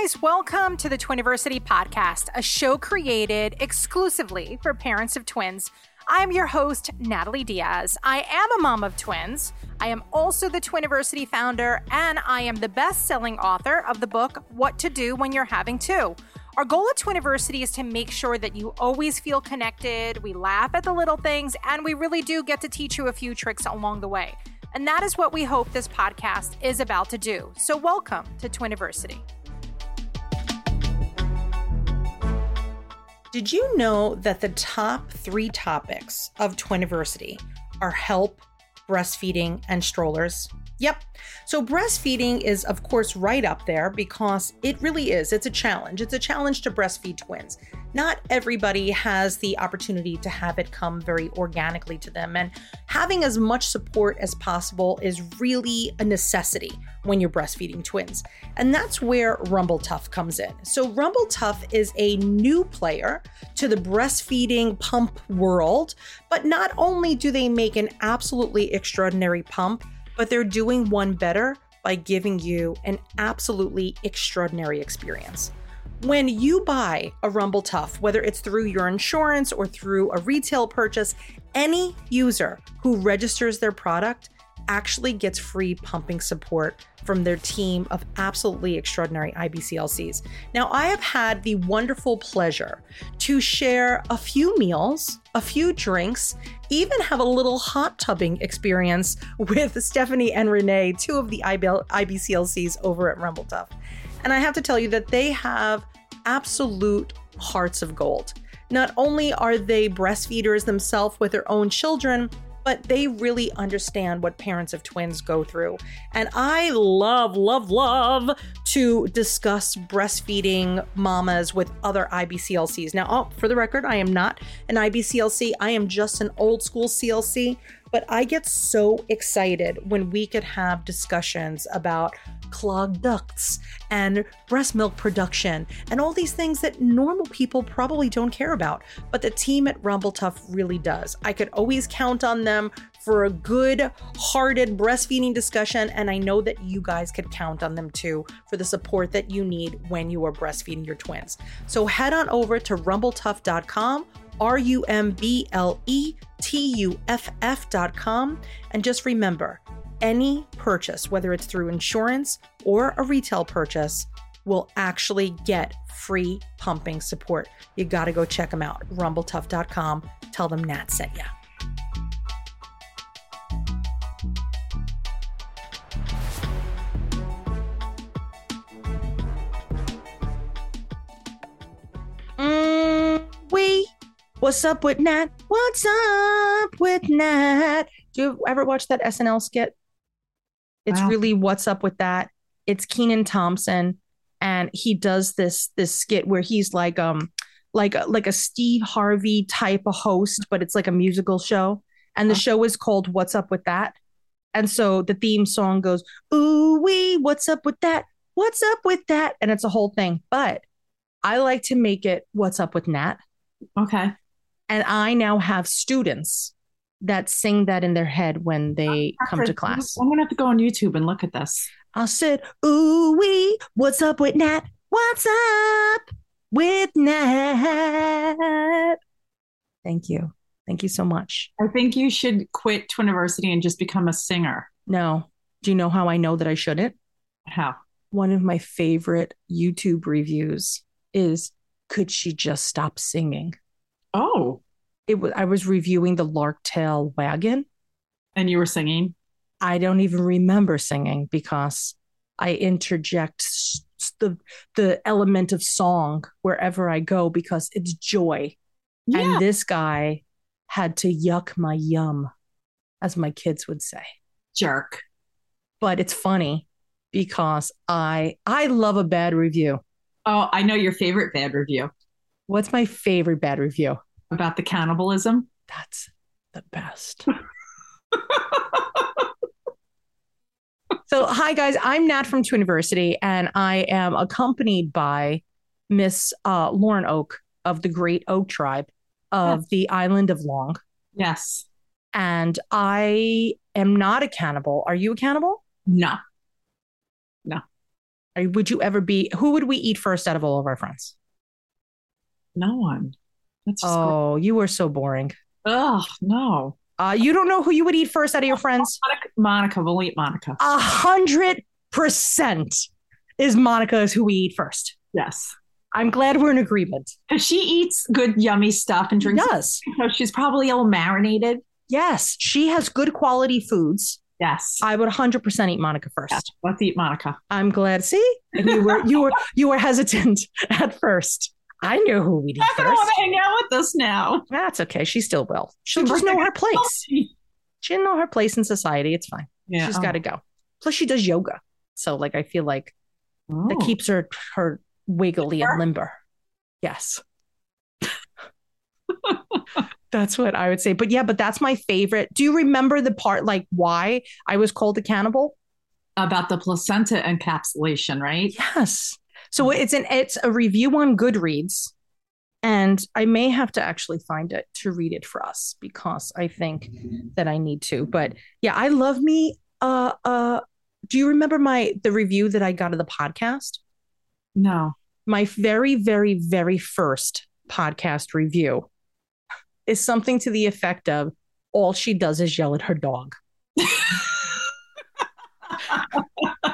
guys, welcome to the Twiniversity podcast, a show created exclusively for parents of twins. I'm your host, Natalie Diaz. I am a mom of twins. I am also the Twiniversity founder, and I am the best selling author of the book, What to Do When You're Having Two. Our goal at Twiniversity is to make sure that you always feel connected, we laugh at the little things, and we really do get to teach you a few tricks along the way. And that is what we hope this podcast is about to do. So, welcome to Twiniversity. Did you know that the top three topics of Twiniversity are help, breastfeeding, and strollers? Yep. So breastfeeding is, of course, right up there because it really is. It's a challenge. It's a challenge to breastfeed twins. Not everybody has the opportunity to have it come very organically to them. And having as much support as possible is really a necessity when you're breastfeeding twins. And that's where RumbleTuff comes in. So, RumbleTuff is a new player to the breastfeeding pump world. But not only do they make an absolutely extraordinary pump, but they're doing one better by giving you an absolutely extraordinary experience. When you buy a RumbleTuff, whether it's through your insurance or through a retail purchase, any user who registers their product actually gets free pumping support from their team of absolutely extraordinary IBCLCs. Now, I have had the wonderful pleasure to share a few meals, a few drinks, even have a little hot tubbing experience with Stephanie and Renee, two of the IBCLCs over at RumbleTuff. And I have to tell you that they have absolute hearts of gold. Not only are they breastfeeders themselves with their own children, but they really understand what parents of twins go through. And I love, love, love to discuss breastfeeding mamas with other IBCLCs. Now, oh, for the record, I am not an IBCLC, I am just an old school CLC. But I get so excited when we could have discussions about clogged ducts and breast milk production and all these things that normal people probably don't care about. But the team at RumbleTuff really does. I could always count on them for a good hearted breastfeeding discussion. And I know that you guys could count on them too for the support that you need when you are breastfeeding your twins. So head on over to rumbletuff.com R U M B L E T U F F.com. And just remember any purchase, whether it's through insurance or a retail purchase, will actually get free pumping support. You got to go check them out. Rumbletuff.com. Tell them Nat sent you. Mm, what's up with Nat? What's up with Nat? Do you ever watch that SNL skit? It's wow. really what's up with that. It's Kenan Thompson, and he does this this skit where he's like um like like a Steve Harvey type of host, but it's like a musical show, and the show is called What's Up with That. And so the theme song goes, Ooh wee, what's up with that? What's up with that? And it's a whole thing. But I like to make it What's Up with Nat. Okay. And I now have students that sing that in their head when they come to class. I'm gonna have to go on YouTube and look at this. I said, "Ooh wee, what's up with Nat? What's up with Nat?" Thank you, thank you so much. I think you should quit Twiniversity and just become a singer. No, do you know how I know that I shouldn't? How? One of my favorite YouTube reviews is, "Could she just stop singing?" Oh. It was I was reviewing the Larktale wagon. And you were singing? I don't even remember singing because I interject the the element of song wherever I go because it's joy. Yeah. And this guy had to yuck my yum, as my kids would say. Jerk. But it's funny because I I love a bad review. Oh, I know your favorite bad review. What's my favorite bad review? About the cannibalism? That's the best. so, hi guys, I'm Nat from Twiniversity, and I am accompanied by Miss uh, Lauren Oak of the Great Oak Tribe of yes. the island of Long. Yes. And I am not a cannibal. Are you a cannibal? No. No. Or would you ever be? Who would we eat first out of all of our friends? No one. That's just Oh, you were so boring. Oh no. Uh, you don't know who you would eat first out of your friends? Monica, Monica, we'll eat Monica. A hundred percent is Monica is who we eat first. yes. I'm glad we're in agreement. Because she eats good, yummy stuff and drinks. Yes. So she's probably all marinated. Yes. She has good quality foods. Yes. I would 100% eat Monica first. yes. Let's eat Monica. I'm glad. See, and you were you were you were hesitant at first. I knew who we'd eat I'm gonna want to hang out with us now. That's okay. She still will. She'll just know her place. She didn't know her place in society. It's fine. Yeah. She's got to go. Plus, she does yoga, so like I feel like that Oh. keeps her her wiggly and limber. Yes. that's what I would say. But yeah, but that's my favorite. Do you remember the part like why I was called a cannibal? about the placenta encapsulation, right? Yes. So it's an it's a review on Goodreads. And I may have to actually find it to read it for us because I think that I need to. But yeah, I love me. Uh uh do you remember my the review that I got of the podcast? No. my very, very, very first podcast review is something to the effect of all she does is yell at her dog.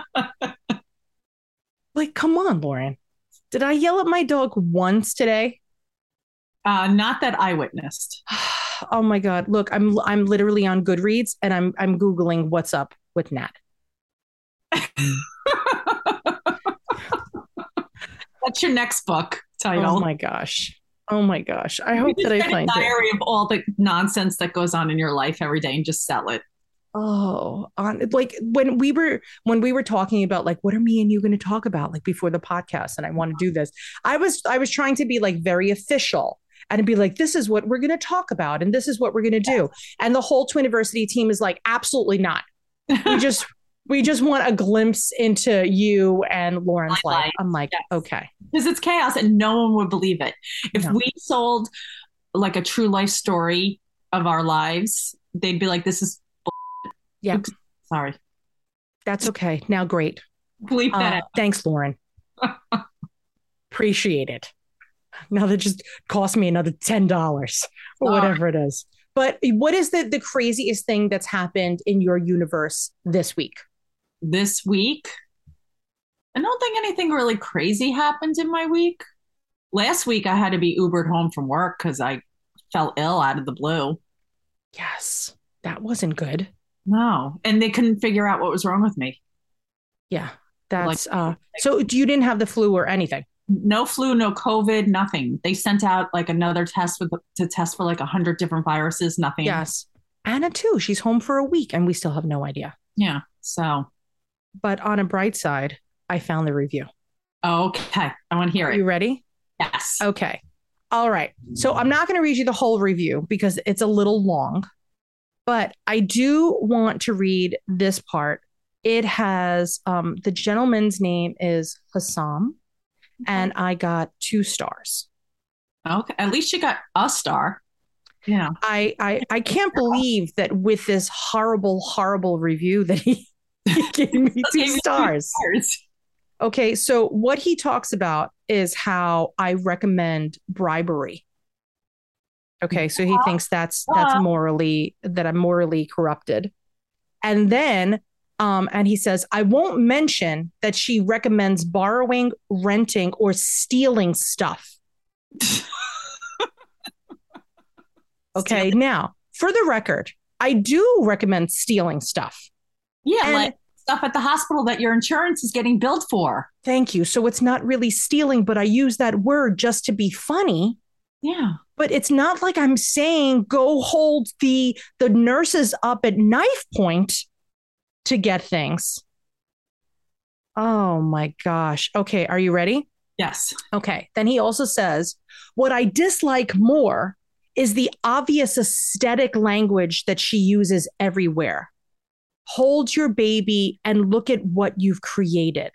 Like, come on, Lauren. Did I yell at my dog once today? Uh, not that I witnessed. oh my god. Look, I'm I'm literally on Goodreads and I'm I'm Googling what's up with Nat. That's your next book title. Oh my gosh. Oh my gosh. I hope that I get a find it. diary of all the nonsense that goes on in your life every day and just sell it. Oh, on like when we were when we were talking about like what are me and you going to talk about like before the podcast and I want to do this. I was I was trying to be like very official and be like this is what we're going to talk about and this is what we're going to do. And the whole twin Twiniversity team is like absolutely not. We just we just want a glimpse into you and Lauren's life. life, I'm like, yes. okay. because it's chaos and no one would believe it. If No. we sold like a true life story of our lives, they'd be like, "This is Yeah. Oops. sorry." That's okay. Now great. Bleep that Uh, out. thanks, Lauren. Appreciate it. Now that just cost me another ten dollars or whatever it is. But what is the the craziest thing that's happened in your universe this week? This week, I don't think anything really crazy happened in my week. Last week, I had to be Ubered home from work because I fell ill out of the blue. Yes, that wasn't good. No, and they couldn't figure out what was wrong with me. Yeah, that's uh. So you didn't have the flu or anything? no flu, no COVID, nothing. They sent out like another test with to test for like a hundred different viruses, nothing. Yes, Anna too. She's home for a week, and we still have no idea. Yeah. So But on a bright side, I found the review. okay. I want to hear Are it. you ready? Yes. Okay. All right. So I'm not going to read you the whole review because it's a little long, but I do want to read this part. It has um, the gentleman's name is Hassam, and I got two stars. Okay. At least you got a star. Yeah. I I, I can't believe that with this horrible, horrible review that he, he gave me two you two stars. Stars. Okay, so what he talks about is how I recommend bribery. Okay, so he thinks that's that's Uh. morally that I'm morally corrupted. And then um and he says I won't mention that she recommends borrowing, renting or stealing stuff. Okay, now, for the record, I do recommend stealing stuff. Yeah, And- like stuff at the hospital that your insurance is getting billed for. Thank you. So it's not really stealing, but I use that word just to be funny. Yeah. But it's not like I'm saying go hold the the nurses up at knife point to get things. Oh my gosh. Okay, are you ready? Yes. Okay. Then he also says, what I dislike more is the obvious aesthetic language that she uses everywhere. Hold your baby and look at what you've created.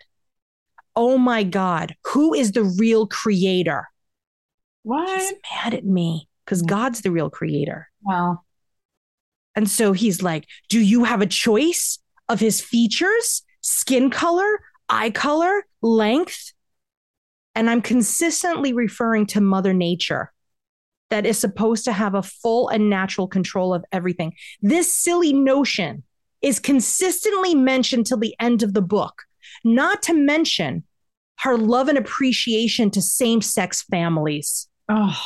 Oh my God, who is the real creator? He's What? mad at me because mm. God's the real creator. Well, And so he's like, Do you have a choice of his features, skin color, eye color, length, and I'm consistently referring to Mother Nature that is supposed to have a full and natural control of everything. This silly notion is consistently mentioned till the end of the book, not to mention her love and appreciation to same sex families. Oh,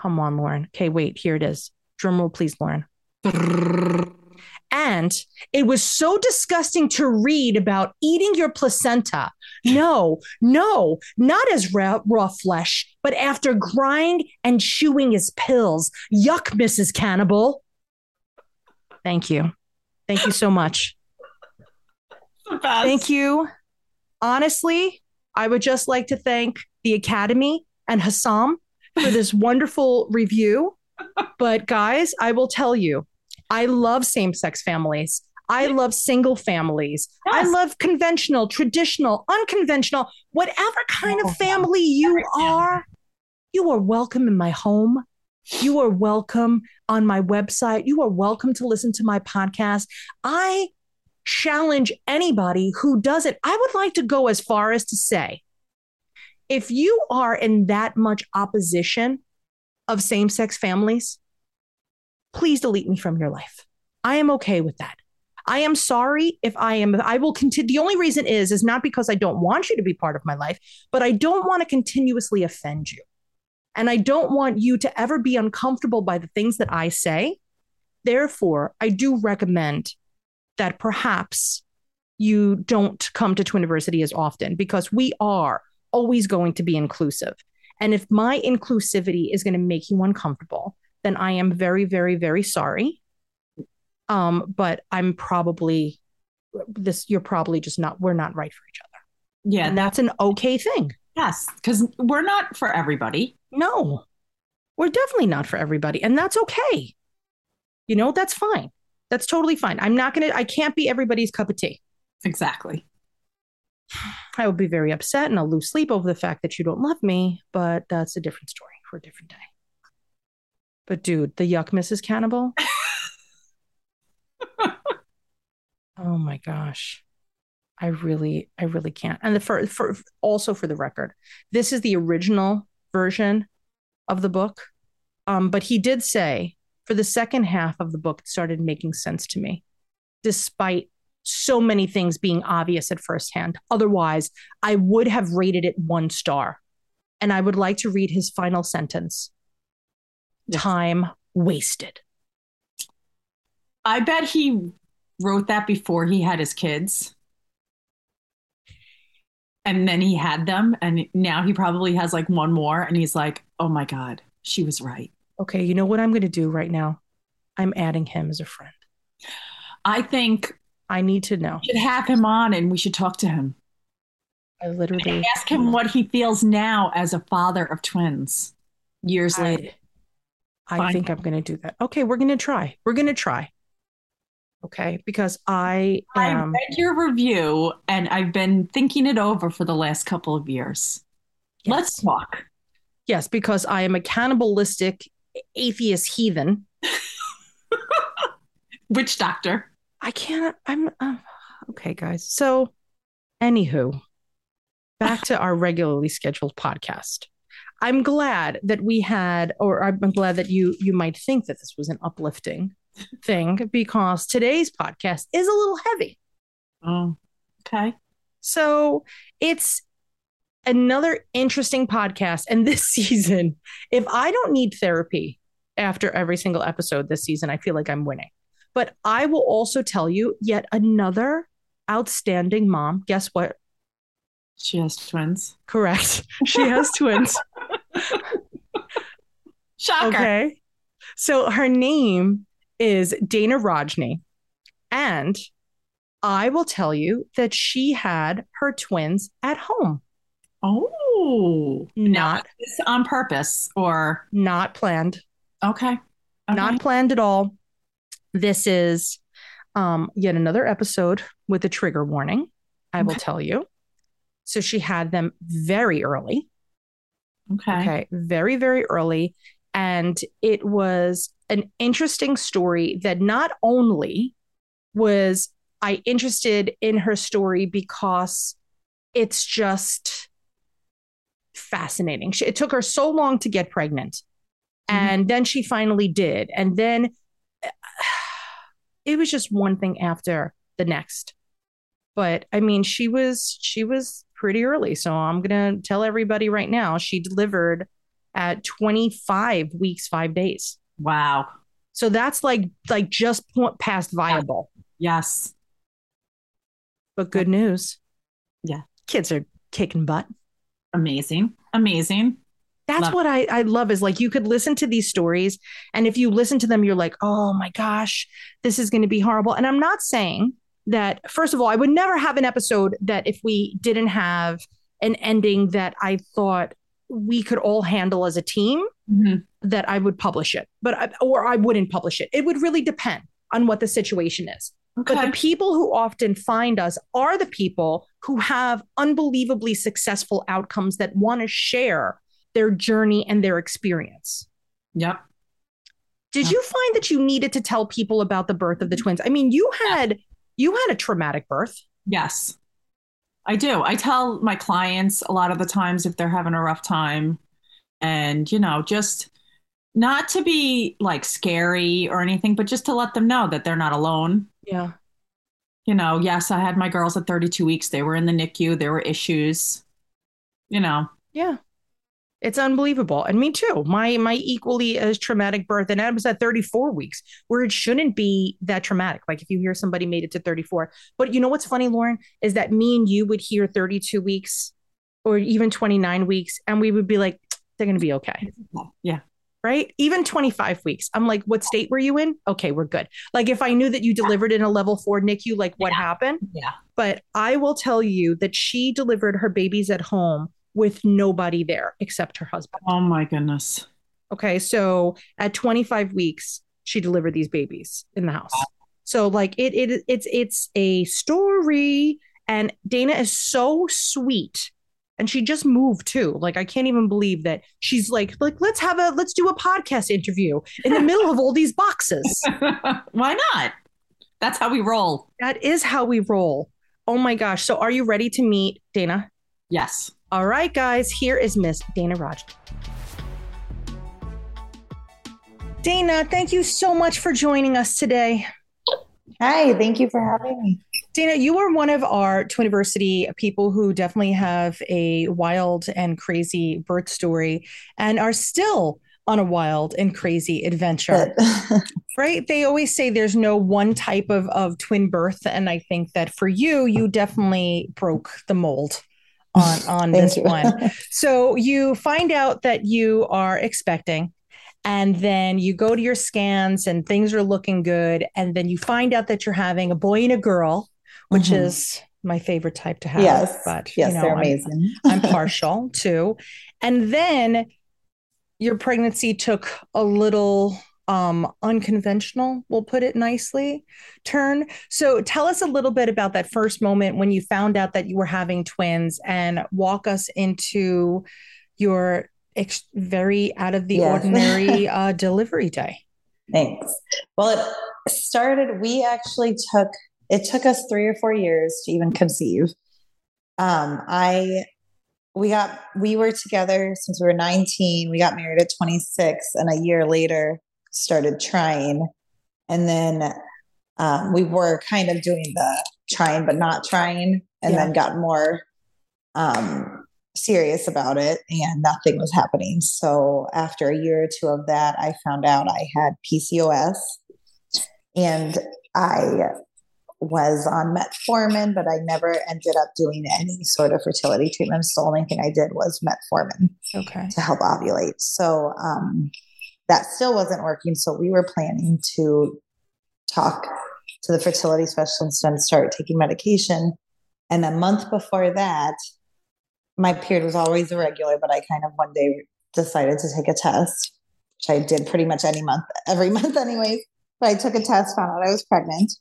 Come on, Lauren. Okay, wait, here it is. Drum roll, please, Lauren. And it was so disgusting to read about eating your placenta. No, no, not as raw, raw flesh, but after grinding and chewing his pills. Yuck, Mrs. Cannibal. Thank you. Thank you so much. Thank you. Honestly, I would just like to thank the Academy and Hassam for this wonderful review. But guys, I will tell you, I love same sex families. I love single families. I love conventional, traditional, unconventional, whatever kind of family you are, you are welcome in my home. You are welcome on my website. You are welcome to listen to my podcast. I challenge anybody who doesn't. I would like to go as far as to say if you are in that much opposition of same sex families, please delete me from your life. I am okay with that. I am sorry if I am, I will continue. The only reason is, is not because I don't want you to be part of my life, but I don't want to continuously offend you. And I don't want you to ever be uncomfortable by the things that I say. Therefore, I do recommend that perhaps you don't come to Twin Twiniversity as often because we are always going to be inclusive. And if my inclusivity is going to make you uncomfortable, then I am very, very, very sorry. Um, but I'm probably this, you're probably just not, we're not right for each other. yeah, And that's an okay thing. yes, because we're not for everybody. No, we're definitely not for everybody. And that's okay. You know, that's fine. That's totally fine. I'm not going to, I can't be everybody's cup of tea. Exactly. I will be very upset and I'll lose sleep over the fact that you don't love me, but that's a different story for a different day. But dude, the yuck Mrs. Cannibal. oh my gosh. I really, I really can't. And the for, for also for the record, this is the original version of the book. Um, but he did say for the second half of the book, it started making sense to me, despite so many things being obvious at first hand. Otherwise, I would have rated it one star. And I would like to read his final sentence Yes. Time wasted. I bet he wrote that before he had his kids. And then he had them, and now he probably has like one more, and he's like, oh my God, she was right. Okay, you know what I'm going to do right now? I'm adding him as a friend. I think I need to know. we should have him on and we should talk to him. I literally Ask him what he feels now as a father of twins years later. I, I Fine. think I'm going to do that. Okay, we're going to try. We're going to try. Okay, because I am. I read your review and I've been thinking it over for the last couple of years. Let's talk. Yes, because I am a cannibalistic atheist heathen. Witch doctor. I can't. I'm uh, okay, guys. So, anywho, back to our regularly scheduled podcast. I'm glad that we had, or I'm glad that you you might think that this was an uplifting thing because today's podcast is a little heavy. Oh, okay. So it's another interesting podcast. And this season, if I don't need therapy after every single episode this season, I feel like I'm winning. But I will also tell you yet another outstanding mom. Guess what? She has twins. Correct. She has twins. Shocker. Okay. So her name is Dana Rajni. And I will tell you that she had her twins at home, Oh, not on purpose or not planned. okay. Okay. not planned at all. This is um, yet another episode with a trigger warning, I will Okay. tell you. So she had them very early. okay. Okay. Very, very early. And it was an interesting story that not only was I interested in her story because it's just fascinating. She, it took her so long to get pregnant. Mm-hmm. And then she finally did. And then it was just one thing after the next. But I mean, she was she was pretty early. So I'm gonna tell everybody right now, she delivered at 25 weeks, five days. Wow. So that's like like just past viable. Yes. But good news. Yeah. Kids are kicking butt. Amazing. Amazing. That's love. what I, I love is like you could listen to these stories. And if you listen to them, you're like, oh my gosh, this is going to be horrible. And I'm not saying that, first of all, I would never have an episode that if we didn't have an ending that I thought we could all handle as a team, mm-hmm. that I would publish it, but I, or I wouldn't publish it. It would really depend on what the situation is. Okay. But the people who often find us are the people who have unbelievably successful outcomes that want to share their journey and their experience. Yep. Did yep. you find that you needed to tell people about the birth of the twins? I mean, you had you had a traumatic birth. Yes. I do. I tell my clients a lot of the times if they're having a rough time and, you know, just not to be like scary or anything, but just to let them know that they're not alone. Yeah. You know, yes, I had my girls at 32 weeks. They were in the NICU. There were issues, you know. Yeah. It's unbelievable. And me too. My my equally as traumatic birth. And I was at 34 weeks, where it shouldn't be that traumatic. Like if you hear somebody made it to 34. But you know what's funny, Lauren, is that me and you would hear 32 weeks or even 29 weeks, and we would be like, they're gonna be okay. Yeah. Right? Even 25 weeks. I'm like, what state were you in? Okay, we're good. Like if I knew that you delivered in a level four NICU, like what yeah. happened? Yeah. But I will tell you that she delivered her babies at home with nobody there except her husband. Oh my goodness. Okay. So at 25 weeks, she delivered these babies in the house. So like it it it's it's a story and Dana is so sweet and she just moved too. Like I can't even believe that she's like like let's have a let's do a podcast interview in the middle of all these boxes. Why not? That's how we roll. That is how we roll. Oh my gosh. So are you ready to meet Dana? Yes. All right, guys, here is Miss Dana Raj. Dana, thank you so much for joining us today. Hi, thank you for having me. Dana, you are one of our Twiniversity people who definitely have a wild and crazy birth story and are still on a wild and crazy adventure. right? They always say there's no one type of, of twin birth. And I think that for you, you definitely broke the mold on on this one. So you find out that you are expecting and then you go to your scans and things are looking good and then you find out that you're having a boy and a girl, which mm-hmm. is my favorite type to have. Yes, but yes, you know, they're amazing. I'm, I'm partial too. And then your pregnancy took a little um, unconventional, we'll put it nicely, turn. So tell us a little bit about that first moment when you found out that you were having twins and walk us into your ex- very out of the yes. ordinary uh, delivery day. Thanks. Well, it started, we actually took, it took us three or four years to even conceive. Um, I we got we were together since we were 19 we got married at 26 and a year later started trying. And then um, we were kind of doing the trying but not trying, and yeah. then got more um, serious about it, and nothing was happening. So after a year or two of that, I found out I had PCOS, and I was on metformin, but I never ended up doing any sort of fertility treatments. The only thing I did was metformin okay. to help ovulate. So um, that still wasn't working. So we were planning to talk to the fertility specialist and start taking medication. And a month before that, my period was always irregular, but I kind of one day decided to take a test, which I did pretty much any month, every month, anyways. But I took a test, found out I was pregnant.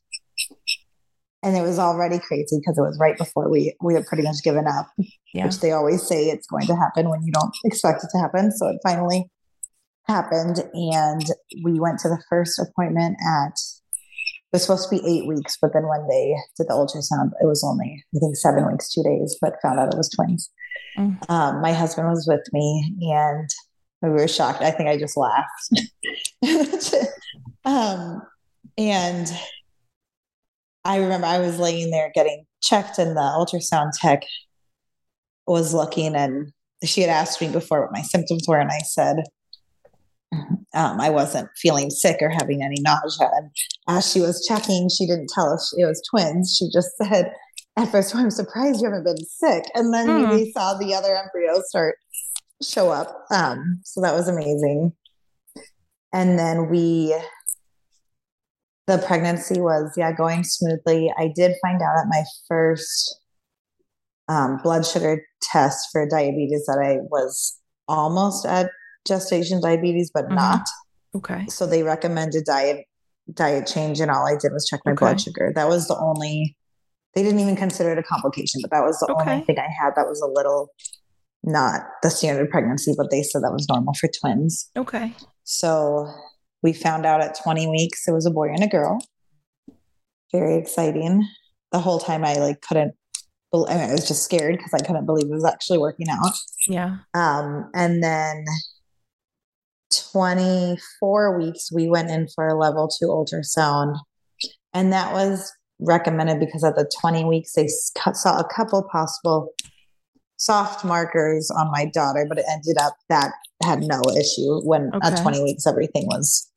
And it was already crazy because it was right before we we had pretty much given up, yeah. which they always say it's going to happen when you don't expect it to happen. So it finally happened and we went to the first appointment at it was supposed to be eight weeks, but then when they did the ultrasound, it was only, I think, seven weeks, two days, but found out it was twins. Mm. Um, my husband was with me and we were shocked. I think I just laughed. um, and I remember I was laying there getting checked, and the ultrasound tech was looking, and she had asked me before what my symptoms were, and I said, um, I wasn't feeling sick or having any nausea. And as she was checking, she didn't tell us it was twins. She just said, at first, I'm surprised you haven't been sick. And then mm. we saw the other embryos start show up. Um, so that was amazing. And then we, the pregnancy was, yeah, going smoothly. I did find out at my first um, blood sugar test for diabetes that I was almost at gestation diabetes, but mm-hmm. not. Okay. So they recommended diet diet change, and all I did was check my okay. blood sugar. That was the only. They didn't even consider it a complication, but that was the okay. only thing I had that was a little not the standard pregnancy, but they said that was normal for twins. Okay. So we found out at 20 weeks it was a boy and a girl. Very exciting. The whole time I like couldn't I, mean, I was just scared because I couldn't believe it was actually working out. Yeah. Um, and then 24 weeks, we went in for a level two ultrasound. And that was recommended because at the 20 weeks, they saw a couple possible soft markers on my daughter, but it ended up that had no issue when okay. at 20 weeks, everything was,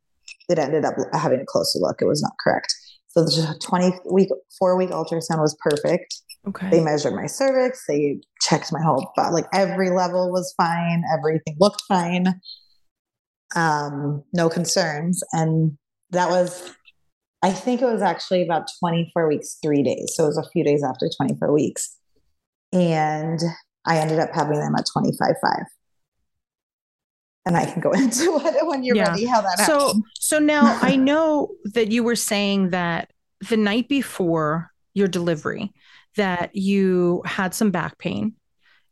it ended up having a closer look. It was not correct. So the 20 week, four week ultrasound was perfect. Okay. They measured my cervix. They checked my whole, but like every level was fine. Everything looked fine um, no concerns. And that was, I think it was actually about 24 weeks, three days. So it was a few days after 24 weeks. And I ended up having them at 25.5. And I can go into it when you're yeah. ready, how that so, happened. So now I know that you were saying that the night before your delivery, that you had some back pain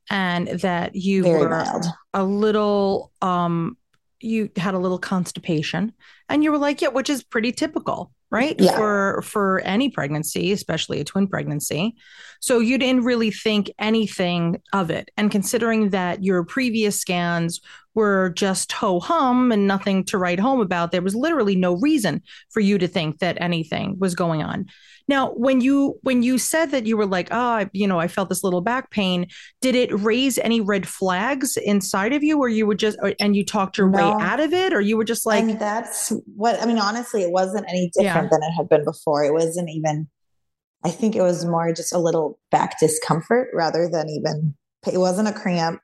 and that you Very were mild. a little um you had a little constipation and you were like yeah which is pretty typical right? Yeah. for for any pregnancy especially a twin pregnancy. So you didn't really think anything of it. And considering that your previous scans were just ho hum and nothing to write home about there was literally no reason for you to think that anything was going on now, when you when you said that you were like, oh, you know, I felt this little back pain, did it raise any red flags inside of you, or you were just and you talked your no. way out of it, or you were just like, and that's what I mean. Honestly, it wasn't any different yeah. than it had been before. It wasn't even. I think it was more just a little back discomfort rather than even. It wasn't a cramp,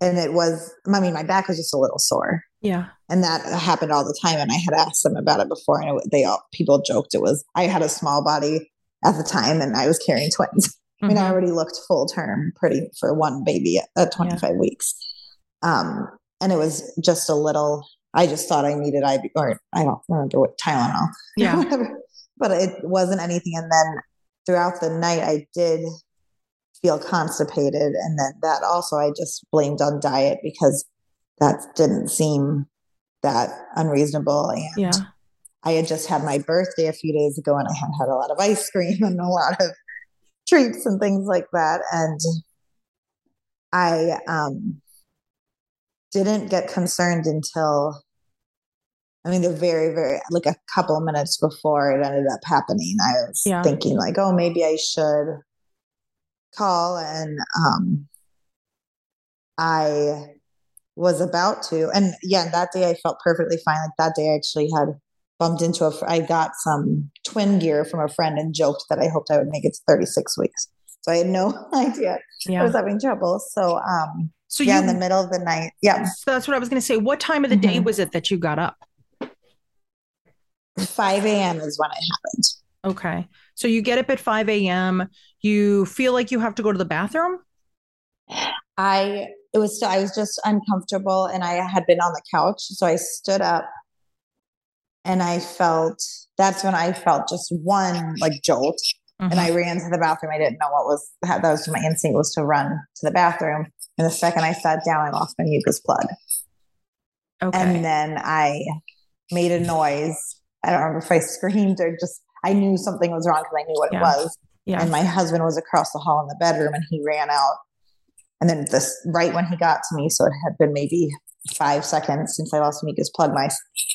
and it was. I mean, my back was just a little sore. Yeah. And that happened all the time. And I had asked them about it before, and it, they all people joked it was I had a small body at the time, and I was carrying twins. Mm-hmm. I mean, I mm-hmm. already looked full term, pretty for one baby at, at 25 yeah. weeks. Um, and it was just a little. I just thought I needed IV, or I don't remember what Tylenol, yeah, but it wasn't anything. And then throughout the night, I did feel constipated, and then that also I just blamed on diet because that didn't seem that unreasonable. And yeah. I had just had my birthday a few days ago and I had had a lot of ice cream and a lot of treats and things like that. And I um, didn't get concerned until, I mean, the very, very, like a couple of minutes before it ended up happening. I was yeah. thinking, like, oh, maybe I should call. And um, I was about to. And yeah, that day I felt perfectly fine. Like that day I actually had bumped into a, I got some twin gear from a friend and joked that I hoped I would make it to 36 weeks. So I had no idea yeah. I was having trouble. So, um, so yeah, you, in the middle of the night. Yeah. So that's what I was going to say. What time of the mm-hmm. day was it that you got up? 5 a.m. is when it happened. Okay. So you get up at 5 a.m. You feel like you have to go to the bathroom? I it was still I was just uncomfortable and I had been on the couch. So I stood up and I felt that's when I felt just one like jolt. Mm-hmm. And I mm-hmm. ran to the bathroom. I didn't know what was that was my instinct was to run to the bathroom. And the second I sat down, I lost my mucus plug. Okay. And then I made a noise I don't remember if I screamed or just I knew something was wrong because I knew what Yeah. it was. Yeah. And my husband was across the hall in the bedroom and he ran out. And then this right when he got to me, so it had been maybe five seconds since I lost mucus plug, my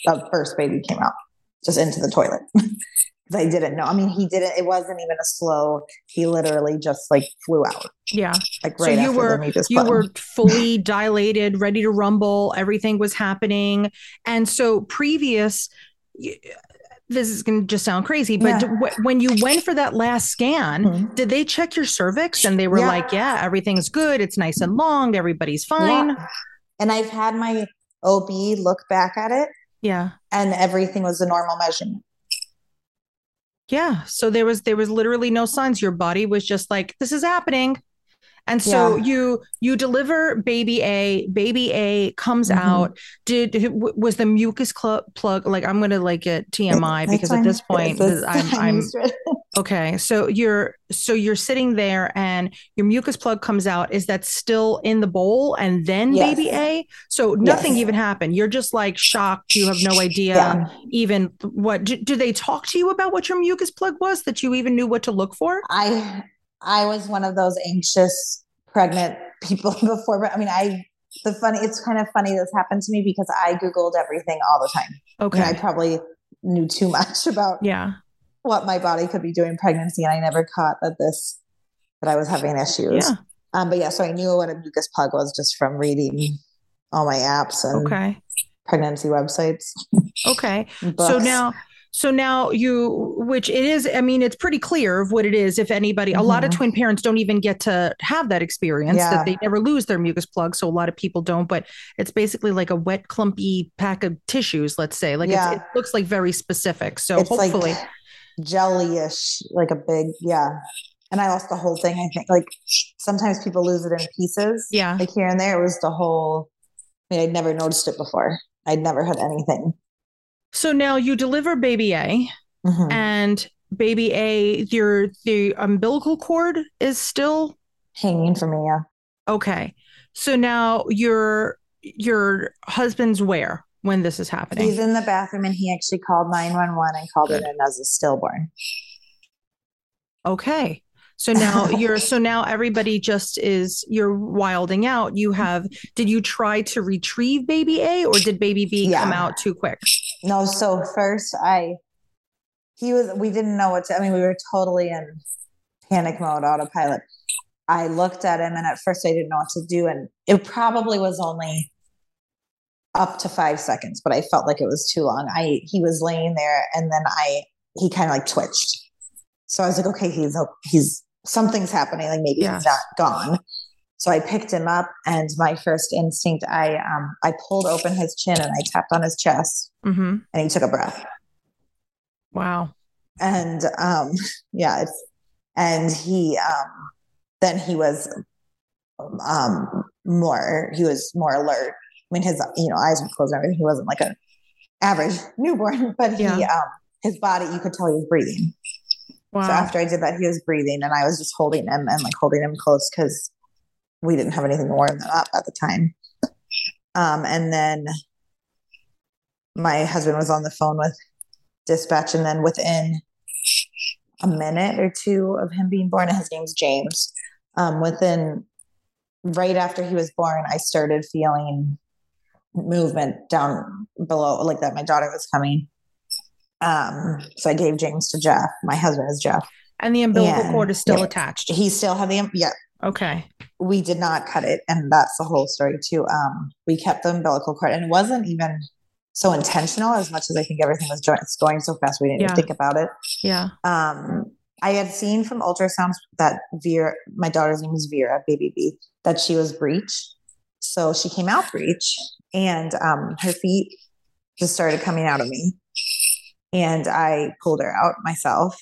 uh, first baby came out just into the toilet. I didn't know. I mean, he didn't, it wasn't even a slow, he literally just like flew out. yeah. Like So right you after were- You plug. were fully dilated, ready to rumble. Everything was happening. And so, previous, this is going to just sound crazy, but Yeah. w- when you went for that last scan, Mhm. did they check your cervix and they were Yeah. like, yeah, everything's good. It's nice and long. Everybody's fine. Yeah. And I've had my OB look back at it Yeah. and everything was a normal measurement. Yeah. So there was there was literally no signs. Your body was just like, this is happening. And so Yeah. you you deliver baby A, baby A comes Mhm. out. Did was the mucus cl- plug like I'm gonna like get TMI because at this point It's- I'm I'm to it. okay. So you're so you're sitting there and your mucus plug comes out. Is that still in the bowl and then Yes. baby A? So nothing Yes. even happened. You're just like shocked. You have no idea Yeah. even what do, do they talk to you about what your mucus plug was that you even knew what to look for I I was one of those anxious pregnant people before, but I mean, I the funny it's kind of funny this happened to me because I googled everything all the time. okay And I probably knew too much about yeah what my body could be doing pregnancy, and I never caught that this that I was having issues. yeah Um, but yeah, so I knew what a mucus plug was just from reading all my apps and okay pregnancy websites. okay so now so now you which it is i mean it's pretty clear of what it is if anybody a lot of Mhm. twin parents don't even get to have that experience Yeah. that they never lose their mucus plug so a lot of people don't but it's basically like a wet clumpy pack of tissues let's say like Yeah. it's, it looks like very specific so it's hopefully like jelly-ish, like a big yeah. And I lost the whole thing. I think like sometimes people lose it in pieces. Yeah. Like here and there, it was the whole. I mean, I'd never noticed it before. I'd never had anything. So now you deliver baby a Mhm. and baby A, your the umbilical cord is still Hanging from me, yeah. okay. So now your your husband's where when this is happening? He's in the bathroom and he actually called 911 and called it in as a stillborn. okay. So now you're so now everybody just is you're wilding out. You have did you try to retrieve baby A or did baby B Yeah. come out too quick? No, so first I, he was, we didn't know what to, I mean, we were totally in panic mode, autopilot. I looked at him and at first I didn't know what to do. And it probably was only up to five seconds, but I felt like it was too long. I, he was laying there and then I, he kind of like twitched. So I was like, okay, he's, he's, something's happening. Like maybe Yes. he's not gone. So I picked him up and my first instinct, I, um, I pulled open his chin and I tapped on his chest Mm-hmm. and he took a breath Wow. and um yeah it's and he um then he was um more he was more alert i mean his you know eyes were closed and everything he wasn't like a average newborn but he Yeah. um his body you could tell he was breathing Wow. so after i did that he was breathing and i was just holding him and like holding him close because we didn't have anything to warm them up at the time um and then my husband was on the phone with dispatch and then within a minute or two of him being born and his name's james um, within right after he was born i started feeling movement down below like that my daughter was coming um, so i gave james to jeff my husband is jeff and the umbilical Yeah. cord is still Yeah. attached. he still had the yeah Okay. we did not cut it and that's the whole story too um we kept the umbilical cord and it wasn't even so intentional as much as i think everything was joint- going so fast we didn't Yeah. even think about it Yeah. um i had seen from ultrasounds that vera my daughter's name is vera baby b that she was breech so she came out breech and um her feet just started coming out of me and i pulled her out myself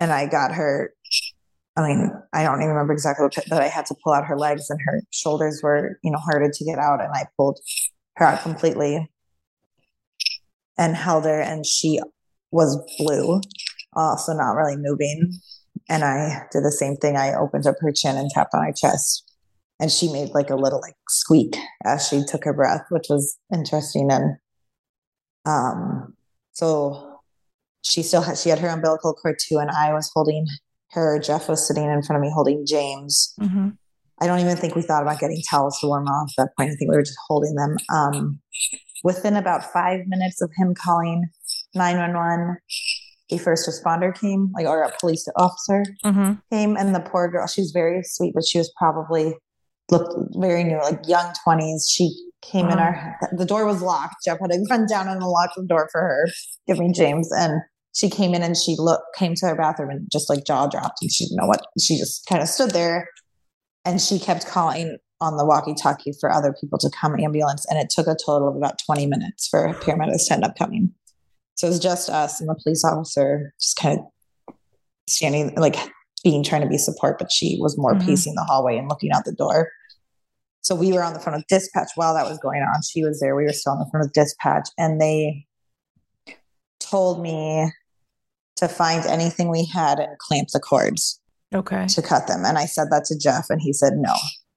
and i got her I mean, I don't even remember exactly what, but I had to pull out her legs and her shoulders were, you know, harder to get out. And I pulled her out completely and held her, and she was blue, also not really moving. And I did the same thing. I opened up her chin and tapped on her chest, and she made like a little like squeak as she took her breath, which was interesting. And um, So she still had she had her umbilical cord too, and I was holding her. Jeff was sitting in front of me holding James. Mm-hmm. I don't even think we thought about getting towels to warm off at that point. I think we were just holding them. Um, within about five minutes of him calling 911, a first responder came, like, or a police officer Mm-hmm. came, and the poor girl, she was very sweet, but she was probably looked very new, like young 20s. She came in our, the door was locked. Jeff had to run down and unlock the door for her, give me James. And she came in and she looked, came to her bathroom and just like jaw dropped and she didn't know what, she just kind of stood there and she kept calling on the walkie-talkie for other people to come ambulance and it took a total of about 20 minutes for paramedics to end up coming. So it was just us and the police officer just kind of standing like being trying to be support but she was more Mhm. pacing the hallway and looking out the door. So we were on the phone with dispatch while that was going on. She was there. We were still on the phone with dispatch and they told me to find anything we had and clamp the cords Okay. to cut them. And I said that to Jeff, and he said, no.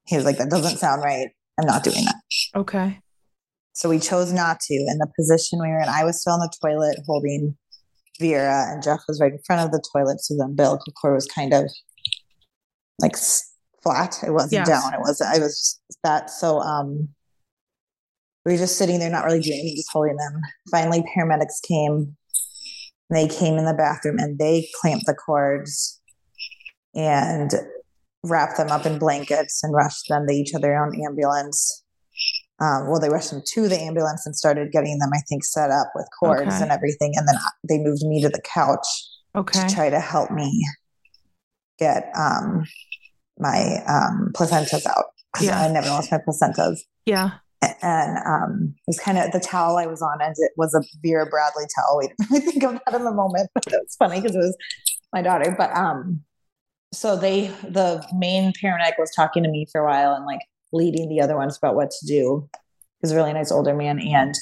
He was like, that doesn't sound right. I'm not doing that. Okay. So we chose not to. In the position we were in, I was still on the toilet holding Vera, and Jeff was right in front of the toilet. So the umbilical cord was kind of like flat. It wasn't Yes. down. It was, I was that. So, um, we were just sitting there, not really doing anything, just holding them. Finally, paramedics came. They came in the bathroom and they clamped the cords and wrapped them up in blankets and rushed them. They each had their own ambulance. Um, well, they rushed them to the ambulance and started getting them, I think, set up with cords Okay. and everything. And then they moved me to the couch Okay. to try to help me get um, my um, placentas out. Yeah. I never lost my placentas. Yeah. And um, it was kind of the towel I was on, and it was a Vera Bradley towel. We didn't really think of that in the moment, but it was funny because it was my daughter. But um, so they, the main paramedic was talking to me for a while and like leading the other ones about what to do. He was a really nice older man. And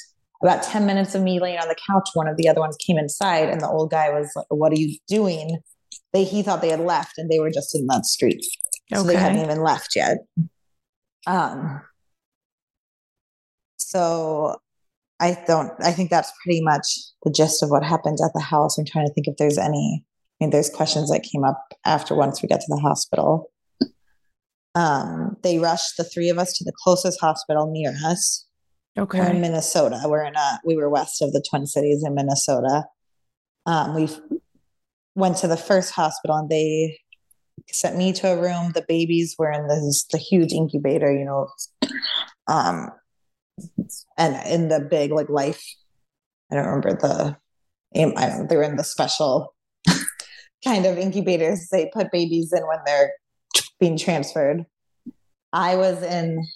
about 10 minutes of me laying on the couch, one of the other ones came inside, and the old guy was like, What are you doing? They, he thought they had left and they were just in that street. So they hadn't even left yet. Um, so I don't, I think that's pretty much the gist of what happened at the house. I'm trying to think if there's any, I mean, there's questions that came up after once we got to the hospital. Um, they rushed the three of us to the closest hospital near us. We're in Minnesota. We're in a, we were west of the Twin Cities in Minnesota. Um, we went to the first hospital and they sent me to a room. The babies were in this the huge incubator, you know, um, and in the big like life. I don't remember the. I don't. They were in the special kind of incubators they put babies in when they're being transferred. I was in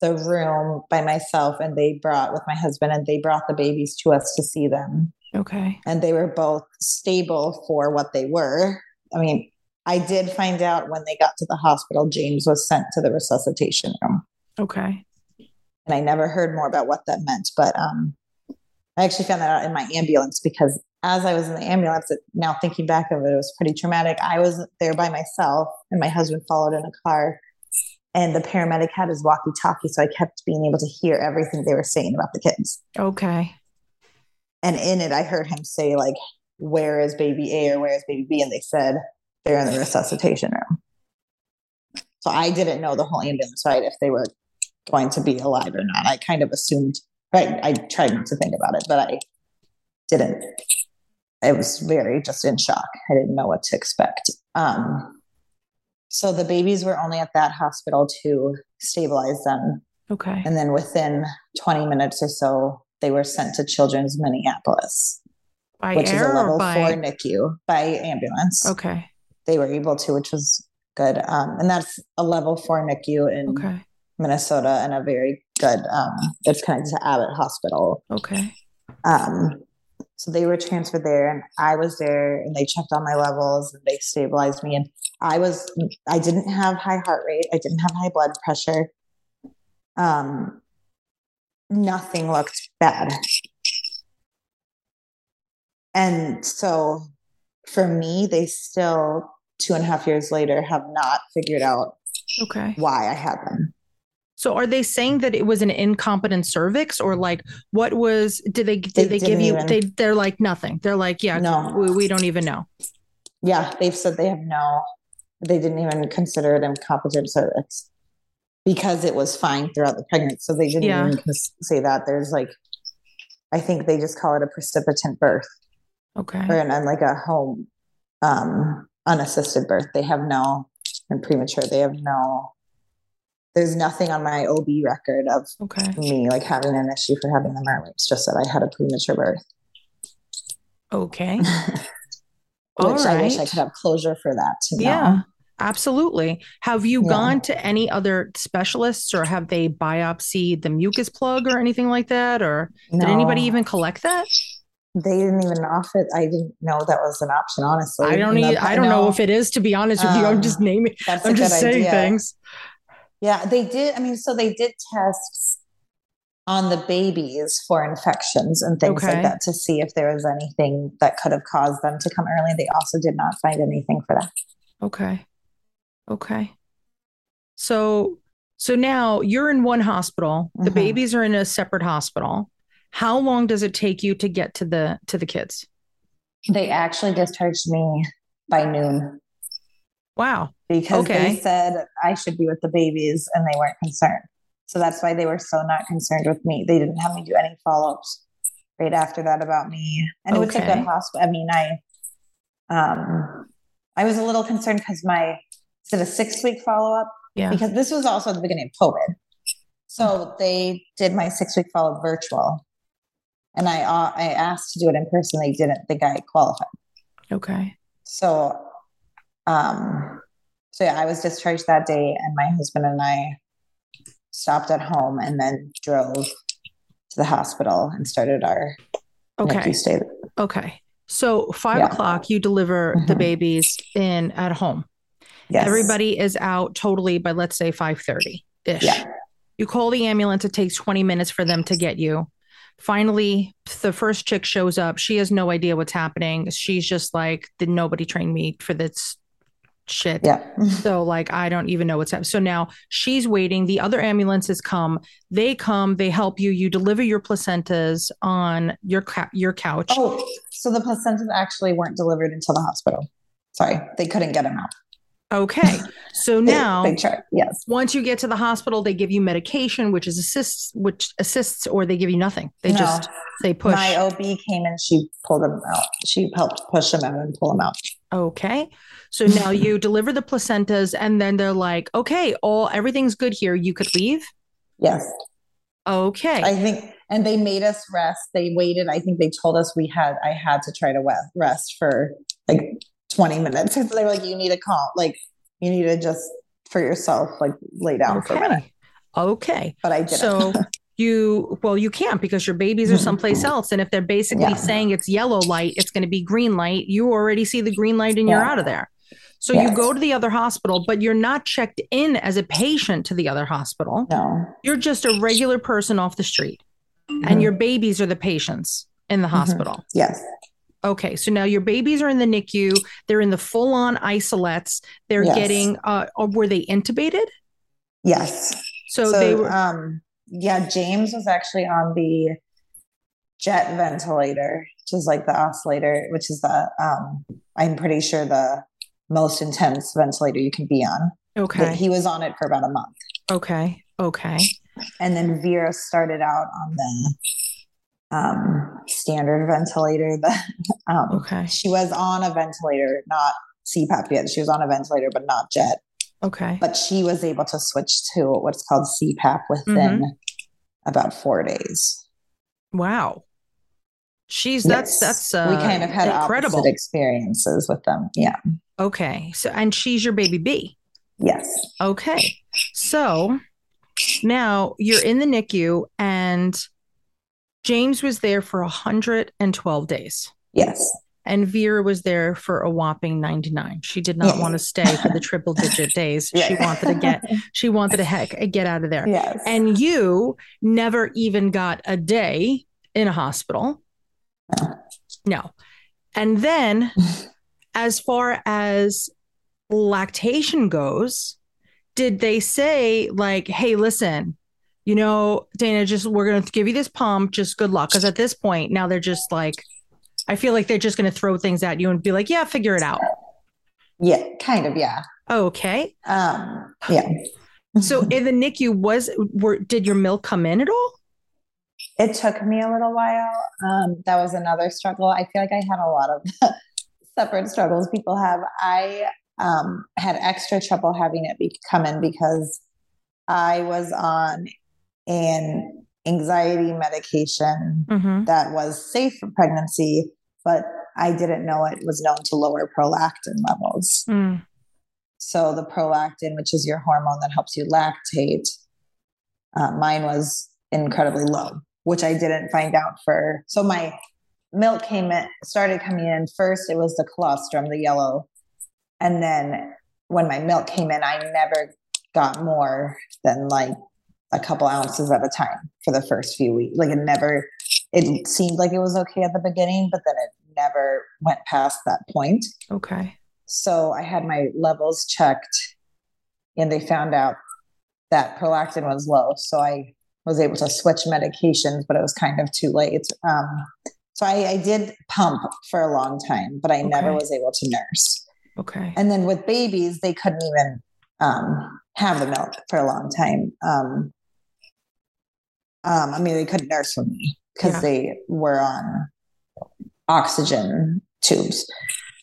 the room by myself, and they brought with my husband, and they brought the babies to us to see them Okay. and they were both stable for what they were. I mean, I did find out when they got to the hospital, James was sent to the resuscitation room, Okay. And I never heard more about what that meant. But um, I actually found that out in my ambulance because as I was in the ambulance, it, now thinking back of it, it was pretty traumatic. I was there by myself, and my husband followed in a car. And the paramedic had his walkie talkie, so I kept being able to hear everything they were saying about the kids. Okay. And in it, I heard him say, like, where is baby A or where is baby B? And they said, they're in the resuscitation room. So I didn't know the whole ambulance ride if they were going to be alive or not. I kind of assumed, right? I tried not to think about it, but I didn't. I was very just in shock. I didn't know what to expect. Um, so the babies were only at that hospital to stabilize them. Okay. And then within 20 minutes or so, they were sent to Children's Minneapolis, By which is a level by? four NICU by ambulance. Okay. They were able to, which was good. Um, and that's a level four NICU in Okay. Minnesota and a very good, um, it's connected to Abbott Hospital. Okay. Um, so they were transferred there and I was there and they checked on my levels and they stabilized me. And I was, I didn't have high heart rate. I didn't have high blood pressure. Um, nothing looked bad. And so for me, they still, two and a half years later, have not figured out Okay. why I had them. So are they saying that it was an incompetent cervix or like what was did they did They they, give you even- they they're like nothing. They're like, yeah, No. we, we don't even know. Yeah, they've said they have no, they didn't even consider it incompetent cervix because it was fine throughout the pregnancy. So they didn't Yeah. even say that. There's like, I think they just call it a precipitant birth Okay. or an, and like a home um, unassisted birth. They have no, and premature, they have no, there's nothing on my OB record of Okay. me like having an issue for having the mermaid. It's just that I had a premature birth, Okay. which All I wish I could have closure for that. To know. Yeah. Absolutely. Have you Yeah. gone to any other specialists or have they biopsied the mucus plug or anything like that? Or did anybody even collect that? They didn't even offer it. I didn't know that was an option, honestly. I don't I don't know if it is to be honest with you. I'm Um, just naming That's I'm just saying idea. things. Yeah, they did. I mean, so they did tests on the babies for infections and things Okay. like that to see if there was anything that could have caused them to come early. They also did not find anything for that. Okay. Okay. So so now you're in one hospital. The Mhm. babies are in a separate hospital. How long does it take you to get to the to the kids? They actually discharged me by noon Wow. because Okay. they said I should be with the babies and they weren't concerned. So that's why they were so not concerned with me. They didn't have me do any follow ups right after that about me. And it was a good hospital. I mean, I um I was a little concerned because my is it a six week follow up? Yeah. Because this was also the beginning of COVID. So they did my six week follow up virtual. And I uh, I asked to do it in person. They didn't think I qualified. Okay. So, um, so yeah, I was discharged that day, and my husband and I stopped at home and then drove to the hospital and started our Okay. Stay. Okay. So five Yeah. o'clock, you deliver the Mhm. babies in at home. Yes. Everybody is out totally by let's say five thirty ish. Yeah. You call the ambulance. It takes twenty minutes for them to get you. Finally, the first chick shows up. She has no idea what's happening. She's just like, "Did nobody train me for this shit?" Yeah. So like I don't even know what's happening. So now she's waiting. The other ambulances come. They come. They help you. You deliver your placentas on your cou- your couch. Oh, so the placentas actually weren't delivered until the hospital. Sorry, they couldn't get them out. Okay. So now. Yes. once you get to the hospital, they give you medication, which is assists, which assists, or they give you nothing. They No. just they push. My OB came and she pulled them out. She helped push them out and pull them out. Okay. So now you deliver the placentas, and then they're like, okay, all everything's good here. You could leave. Yes. Okay. I think, and they made us rest. They waited. I think they told us we had, I had to try to rest for like 20 minutes. They were like, you need to calm, like, you need to just for yourself, like lay down for a minute. okay. Okay. But I didn't. So you well, you can't because your babies are Mhm. someplace else. And if they're basically Yeah. saying it's yellow light, it's going to be green light. You already see the green light and you're out of there. So you go to the other hospital, but you're not checked in as a patient to the other hospital. no. You're just a regular person off the street. Mhm. And your babies are the patients in the Mhm. hospital. Yes. Okay, so now your babies are in the NICU. They're in the full-on isolettes. They're Yes. getting. Uh, or were they intubated? Yes. So, So, they were. um, yeah, James was actually on the jet ventilator, which is like the oscillator, which is the, um, I'm pretty sure the most intense ventilator you can be on. okay. He was on it for about a month. Okay. Okay. And then Vera started out on the um, standard ventilator. The, um, Okay. She was on a ventilator, not CPAP yet. She was on a ventilator, but not jet. Okay. But she was able to switch to what's called CPAP within Mm-hmm. about four days. Wow. She's that's Yes. that's uh, we kind of had incredible. opposite experiences with them. Yeah. Okay. So and she's your baby B. Yes. Okay. So now you're in the NICU and James was there for 112 days Yes. And Vera was there for a whopping 99. She did not Yeah. want to stay for the triple digit days. She wanted to get she wanted to heck get out of there. Yes. And you never even got a day in a hospital. No. No. And then, as far as lactation goes, did they say like, "Hey, listen, you know, Dana, just we're going to give you this pump. Just good luck." Because at this point, now they're just like, I feel like they're just going to throw things at you and be like, "Yeah, figure it out." Yeah, kind of. Yeah. Okay. Um. Yeah. So in the NICU, was were did your milk come in at all? It took me a little while. Um, that was another struggle. I feel like I had a lot of separate struggles people have. I um, had extra trouble having it be- come in because I was on an anxiety medication Mm-hmm. that was safe for pregnancy, but I didn't know it was known to lower prolactin levels. Mm. So the prolactin, which is your hormone that helps you lactate, uh, mine was incredibly low, which I didn't find out for. So my milk came in, started coming in. First, it was the colostrum, the yellow, and then when my milk came in, I never got more than like a couple ounces at a time for the first few weeks. Like it never. It seemed like it was okay at the beginning, but then it never went past that point. Okay. So I had my levels checked and they found out that prolactin was low. So I was able to switch medications, but it was kind of too late. Um, so I, I did pump for a long time, but I never was able to nurse. Okay. And then with babies, they couldn't even um, have the milk for a long time. Um, um, I mean, they couldn't nurse for me because Yeah. they were on oxygen tubes.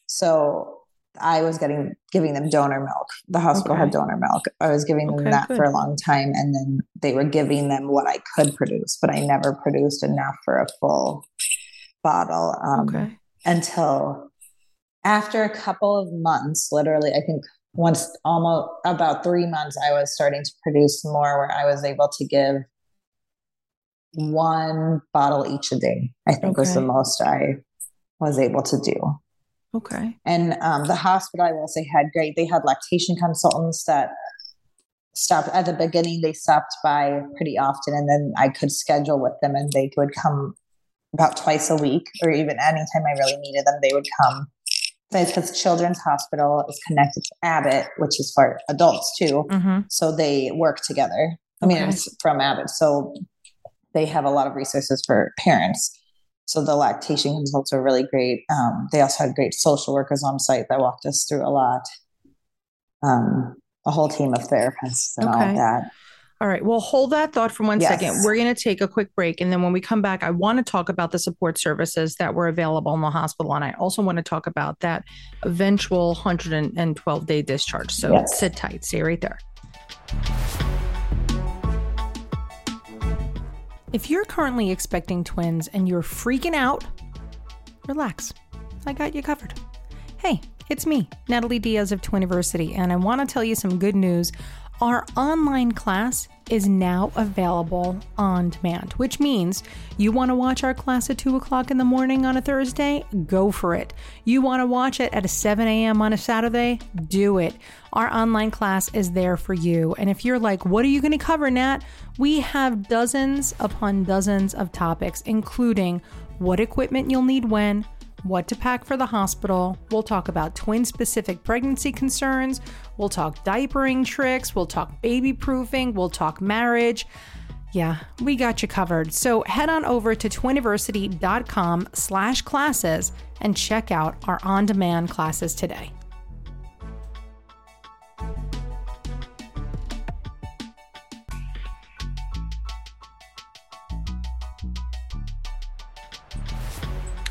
So I was getting giving them donor milk. The hospital had donor milk. I was giving them Okay, that good. for a long time, and then they were giving them what I could produce, but I never produced enough for a full bottle. Um, okay. until after a couple of months, literally, I think once almost about three months, I was starting to produce more where I was able to give one bottle each a day, I think was the most I was able to do. Okay. And um, the hospital, I will say, had great, they had lactation consultants that stopped at the beginning, they stopped by pretty often, and then I could schedule with them and they would come about twice a week or even anytime I really needed them, they would come. Because Children's Hospital is connected to Abbott, which is for adults too. Mm-hmm. So they work together. I mean, Okay. it's from Abbott. So they have a lot of resources for parents. So the lactation consults are really great. Um, they also had great social workers on site that walked us through a lot. Um, a whole team of therapists and all of that. All right. Well, hold that thought for one second. Yes. We're going to take a quick break. And then when we come back, I want to talk about the support services that were available in the hospital. And I also want to talk about that eventual 112 day discharge. So Yes. sit tight. Stay right there. If you're currently expecting twins and you're freaking out, relax. I got you covered. Hey, it's me, Natalie Diaz of Twiniversity, and I want to tell you some good news. Our online class is now available on demand, which means you want to watch our class at 2 o'clock in the morning on a Thursday? Go for it. You want to watch it at 7 a.m. on a Saturday? Do it. Our online class is there for you. And if you're like, what are you going to cover, Nat? We have dozens upon dozens of topics, including what equipment you'll need when what to pack for the hospital. We'll talk about twin specific pregnancy concerns. We'll talk diapering tricks. We'll talk baby proofing. We'll talk marriage. Yeah, we got you covered. So head on over to twiniversity.com slash classes and check out our on-demand classes today.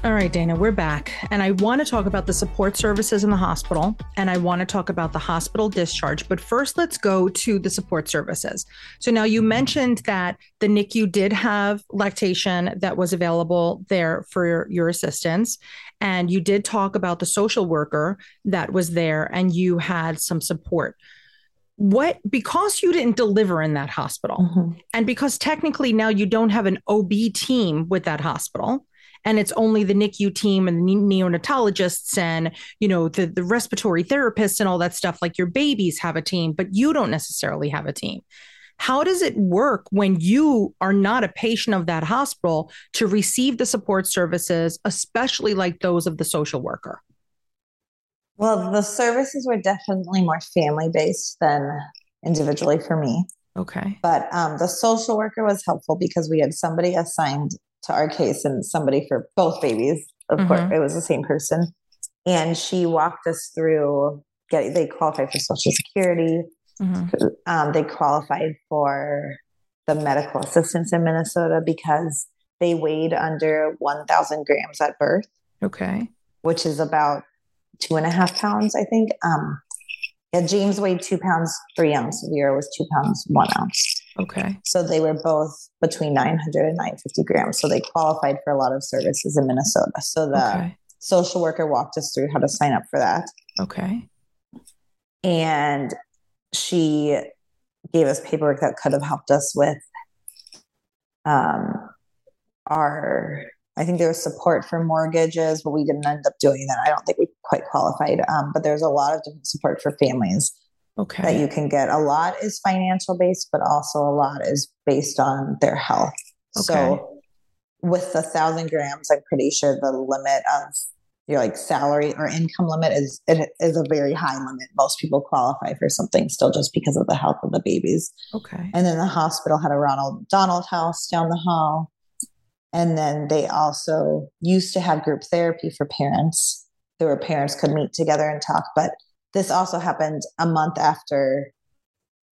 All right, Dana, we're back. And I want to talk about the support services in the hospital and I want to talk about the hospital discharge. But first, let's go to the support services. So now you mentioned that the NICU did have lactation that was available there for your, your assistance. And you did talk about the social worker that was there and you had some support. What, because you didn't deliver in that hospital, Mhm. and because technically now you don't have an OB team with that hospital, and it's only the NICU team and the neonatologists and you know the the respiratory therapists and all that stuff. Like your babies have a team, but you don't necessarily have a team. How does it work when you are not a patient of that hospital to receive the support services, especially like those of the social worker? Well, the services were definitely more family based than individually for me. Okay. But um, the social worker was helpful because we had somebody assigned to our case and somebody for both babies. Of course, Mhm. it was the same person. And she walked us through getting, they qualified for Social Security. Mhm. Um, they qualified for the medical assistance in Minnesota because they weighed under 1,000 grams at birth, Okay. which is about two and a half pounds, I think. Um, yeah, James weighed two pounds, three ounces. Vera was two pounds, one ounce. Okay. So they were both between 900 and 950 grams. So they qualified for a lot of services in Minnesota. So the Okay. social worker walked us through how to sign up for that. Okay. And she gave us paperwork that could have helped us with um, our, I think there was support for mortgages, but we didn't end up doing that. I don't think we quite qualified. Um, but there's a lot of different support for families that you can get. A lot is financial based, but also a lot is based on their health. Okay. So with the thousand grams, I'm pretty sure the limit of your like salary or income limit is it is a very high limit. Most people qualify for something still just because of the health of the babies. Okay. And then the hospital had a Ronald Donald house down the hall. And then they also used to have group therapy for parents. There were parents could meet together and talk, but this also happened a month after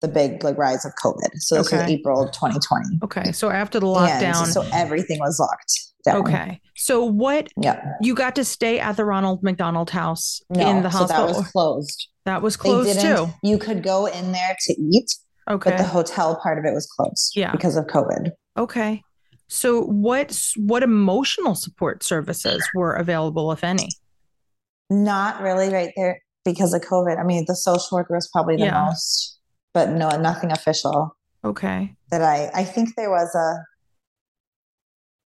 the big like rise of COVID. So this was April 2020. Okay. So after the And lockdown. so everything was locked down. Okay. So what Yep. you got to stay at the Ronald McDonald House No, in the so hospital? that was closed. That was closed too. You could go in there to eat, Okay. but the hotel part of it was closed. Yeah. because of COVID. okay. So what what emotional support services were available, if any? Not really right there because of COVID. I mean, the social worker was probably the Yeah. most, but no, nothing official Okay. that I. I think there was a.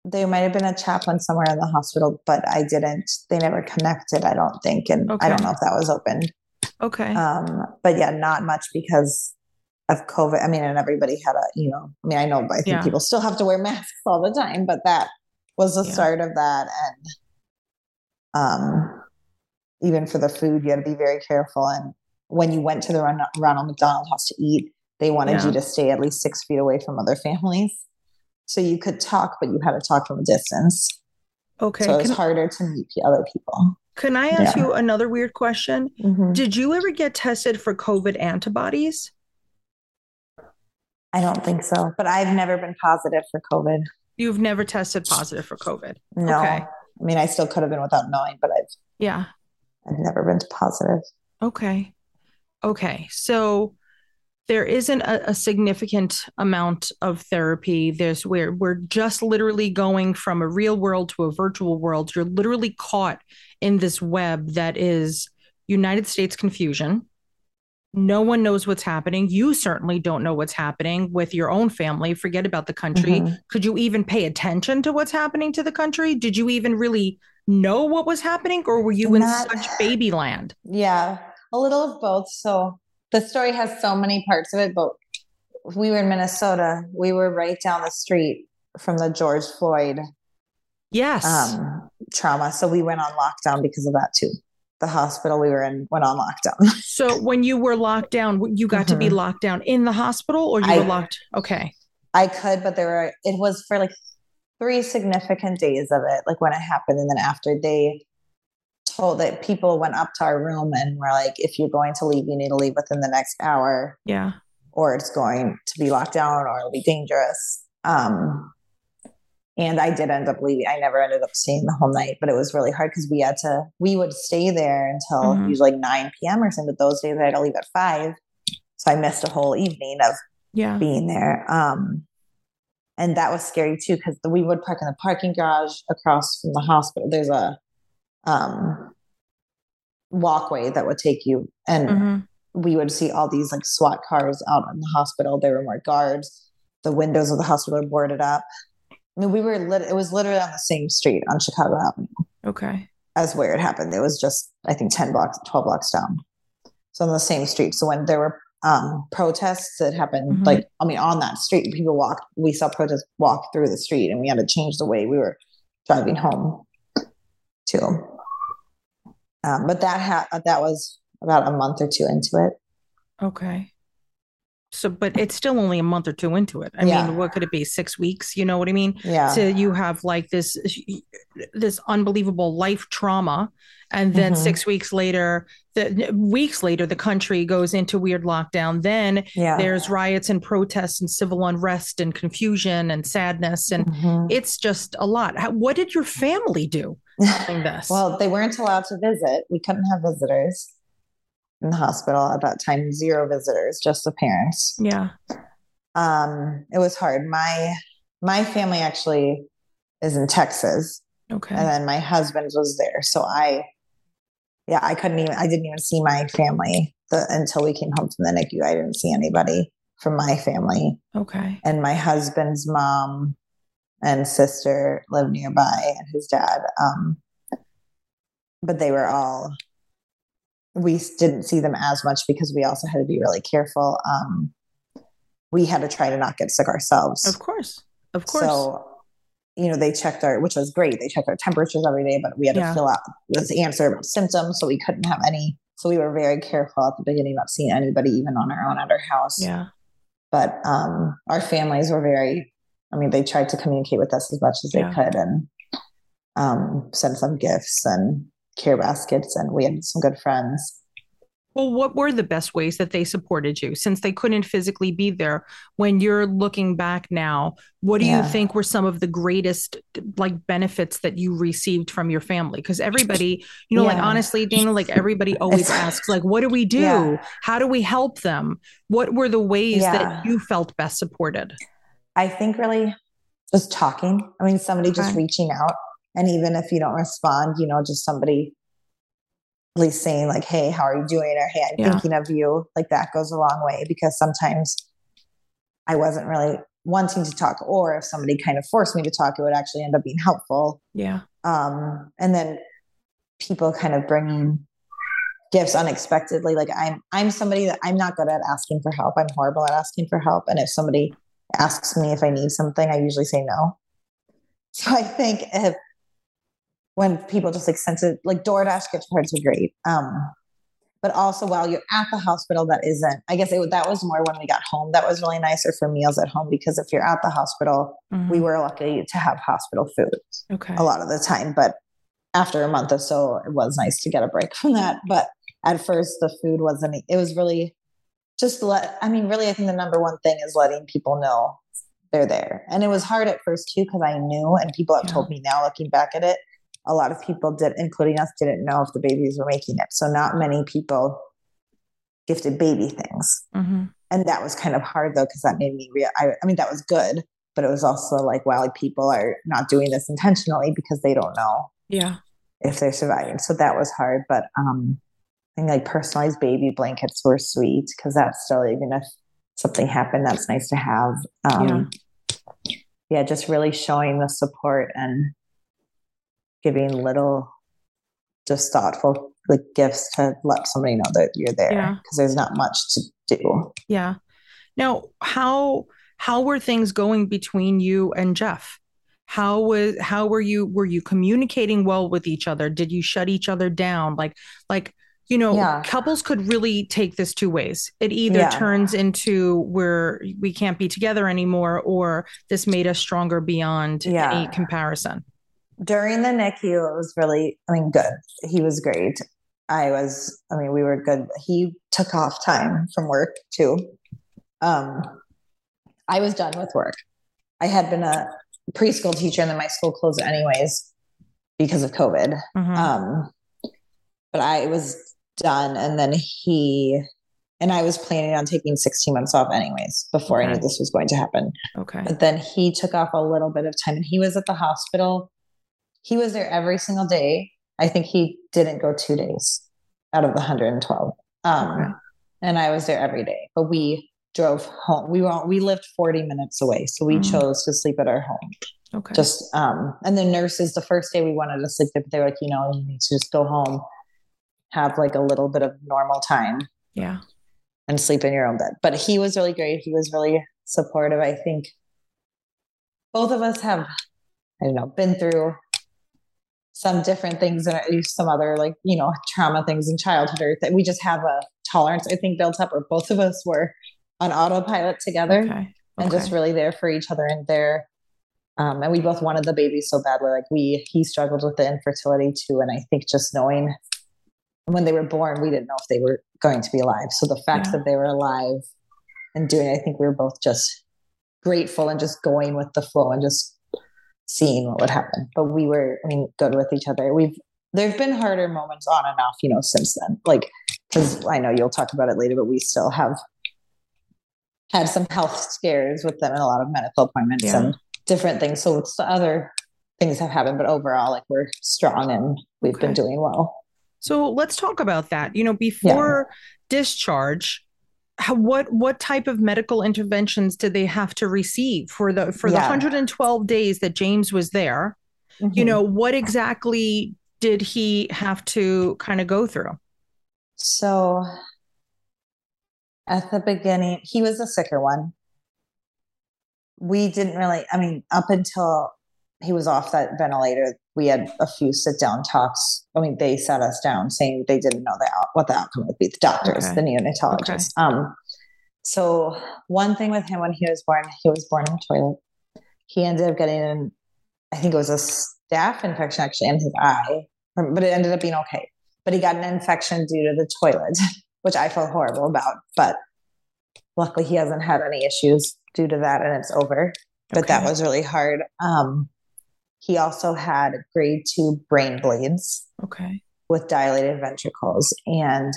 There might have been a chaplain somewhere in the hospital, but I didn't. They never connected. I don't think, and I don't know if that was open. Okay. Um, but yeah, not much because of COVID. I mean, and everybody had a, you know, I mean, I know, but I think Yeah. people still have to wear masks all the time, but that was the Yeah. start of that. And um, even for the food, you had to be very careful. And when you went to the Ronald McDonald House to eat, they wanted Yeah. you to stay at least six feet away from other families. So you could talk, but you had to talk from a distance. okay. So it was Can, harder to meet other people. can I ask Yeah. you another weird question? Mhm. Did you ever get tested for COVID antibodies? I don't think so, but I've never been positive for COVID. You've never tested positive for COVID. No. Okay. I mean, I still could have been without knowing, but I've Yeah. I've never been positive. Okay. Okay. So there isn't a, a significant amount of therapy. There's where we're just literally going from a real world to a virtual world. You're literally caught in this web that is United States confusion. No one knows what's happening. You certainly don't know what's happening with your own family. Forget about the country. Mhm. Could you even pay attention to what's happening to the country? Did you even really know what was happening, or were you in Not- such baby land? Yeah, a little of both. So the story has so many parts of it, but we were in Minnesota. We were right down the street from the George Floyd Yes. um, trauma. So we went on lockdown because of that too. The hospital we were in went on lockdown. so when you were locked down, you got to be Mhm. locked down in the hospital or you I- were locked? Okay. I could, but there were, it was for like three significant days of it, like when it happened. And then after they told that people went up to our room and were like, if you're going to leave, you need to leave within the next hour Yeah. or it's going to be locked down or it'll be dangerous. Um, and I did end up leaving. I never ended up staying the whole night, but it was really hard because we had to, we would stay there until Mhm. usually like 9 p.m. or something. But those days I had to leave at five. So I missed a whole evening of Yeah. being there. Um, and that was scary too because we would park in the parking garage across from the hospital. There's a um, walkway that would take you, and Mhm. we would see all these like SWAT cars out in the hospital. There were more guards. The windows of the hospital were boarded up. I mean, we were lit- it was literally on the same street on Chicago Avenue Okay. as where it happened. It was just, I think, 10 blocks, 12 blocks down. So on the same street. So when there were um, protests that happened, Mhm. like, I mean, on that street, people walked, we saw protests walk through the street and we had to change the way we were driving home too. Um, but that ha- that was about a month or two into it. Okay. So, but it's still only a month or two into it. I Yeah. mean, what could it be? Six weeks? You know what I mean? Yeah. So you have like this, this unbelievable life trauma, and then Mhm. six weeks later, the weeks later, the country goes into weird lockdown. Then yeah. there's riots and protests and civil unrest and confusion and sadness, and Mhm. it's just a lot. How, what did your family do this? well, they weren't allowed to visit. We couldn't have visitors in the hospital at that time. Zero visitors, just the parents. yeah, Um, it was hard. My my family actually is in Texas, okay, and then my husband was there. So I, yeah, I couldn't even. I didn't even see my family the, until we came home from the NICU. I didn't see anybody from my family, okay, and my husband's mom and sister live nearby, and his dad. Um, but they were all. We didn't see them as much because we also had to be really careful. Um, we had to try to not get sick ourselves. of course, of course, So, you know, they checked our, which was great. They checked our temperatures every day, but we had to Yeah. fill out this answer about symptoms. So we couldn't have any. So we were very careful at the beginning about seeing anybody even on our own at our house. yeah, But um, our families were very, I mean, they tried to communicate with us as much as they Yeah. could and um, send some gifts and care baskets. And we had some good friends. Well, what were the best ways that they supported you since they couldn't physically be there? When you're looking back now, what do you think were some of the greatest like benefits that you received from your family? Because everybody, you know, like honestly, Dana, like everybody always asks, like, what do we do? Yeah. How do we help them? What were the ways Yeah. that you felt best supported? I think really just talking. I mean, somebody just reaching out. And even if you don't respond, you know, just somebody at least saying, like, hey, how are you doing? Or hey, I'm Yeah. thinking of you. Like that goes a long way because sometimes I wasn't really wanting to talk. Or if somebody kind of forced me to talk, it would actually end up being helpful. Yeah. Um, and then people kind of bringing gifts unexpectedly. Like I'm, I'm somebody that I'm not good at asking for help. I'm horrible at asking for help. And if somebody asks me if I need something, I usually say no. So I think if when people just like sent it, like DoorDash gift cards are great. Um, but also while you're at the hospital, that isn't. I guess it, that was more when we got home. That was really nicer for meals at home because if you're at the hospital, Mhm. we were lucky to have hospital food okay. a lot of the time. But after a month or so, it was nice to get a break from that. But at first, the food wasn't, it was really just let, I mean, really, I think the number one thing is letting people know they're there. And it was hard at first too, because I knew, and people have Yeah. told me now looking back at it, a lot of people did, including us, didn't know if the babies were making it. So not many people gifted baby things. Mhm. And that was kind of hard though, because that made me real. I, I mean, that was good, but it was also like, wow, like people are not doing this intentionally because they don't know Yeah. if they're surviving. So that was hard. But um I think like personalized baby blankets were sweet because that's still even if something happened, that's nice to have. Um yeah. just really showing the support and giving little just thoughtful like gifts to let somebody know that you're there Yeah. because there's not much to do. Yeah. Now, how how were things going between you and Jeff? How was how were you were you communicating well with each other? Did you shut each other down? Like like you know, Yeah. couples could really take this two ways. It either Yeah. turns into where we can't be together anymore, or this made us stronger beyond Yeah. any comparison. During the NICU, it was really, I mean, good. He was great. I was, I mean, we were good. He took off time from work too. Um, I was done with work. I had been a preschool teacher and then my school closed anyways because of COVID. Mhm. Um, but I was done. And then he, and I was planning on taking 16 months off anyways before I knew this was going to happen. okay. But then he took off a little bit of time and he was at the hospital. He was there every single day. I think he didn't go two days out of the 112. Um. And I was there every day. But we drove home. We were we lived 40 minutes away. So we Mm. chose to sleep at our home. Okay. Just um and the nurses the first day we wanted to sleep there, but they were like, you know, you need to just go home, have like a little bit of normal time yeah. and sleep in your own bed. But he was really great. He was really supportive. I think both of us have, I don't know, been through some different things and some other like, you know, trauma things in childhood or that we just have a tolerance, I think, built up, or both of us were on autopilot together Okay. and just really there for each other and there. Um, and we both wanted the baby so badly. Like we, he struggled with the infertility too. And I think just knowing when they were born, we didn't know if they were going to be alive. So the fact Yeah. that they were alive and doing, I think we were both just grateful and just going with the flow and just seeing what would happen. But we were, I mean, good with each other. We've, there've been harder moments on and off, you know, since then. Like, because I know you'll talk about it later, but we still have had some health scares with them and a lot of medical appointments Yeah. and different things. So it's the other things have happened, but overall, like we're strong and we've been doing well. So let's talk about that. You know, before discharge, how, what what type of medical interventions did they have to receive for the for the 112 days that James was there? You Mhm. know, what exactly did he have to kind of go through? So at the beginning, he was a sicker one. We didn't really, I mean, up until he was off that ventilator, we had a few sit down talks. I mean, they sat us down saying they didn't know the out, what the outcome would be, the doctors, Okay. the neonatologists. Um, so one thing with him when he was born, he was born in a toilet. He ended up getting an, I think it was a staph infection actually in his eye, but it ended up being okay. But he got an infection due to the toilet, which I felt horrible about. But luckily, he hasn't had any issues due to that, and it's over. But that was really hard. Um, he also had grade two brain bleeds Okay. with dilated ventricles. And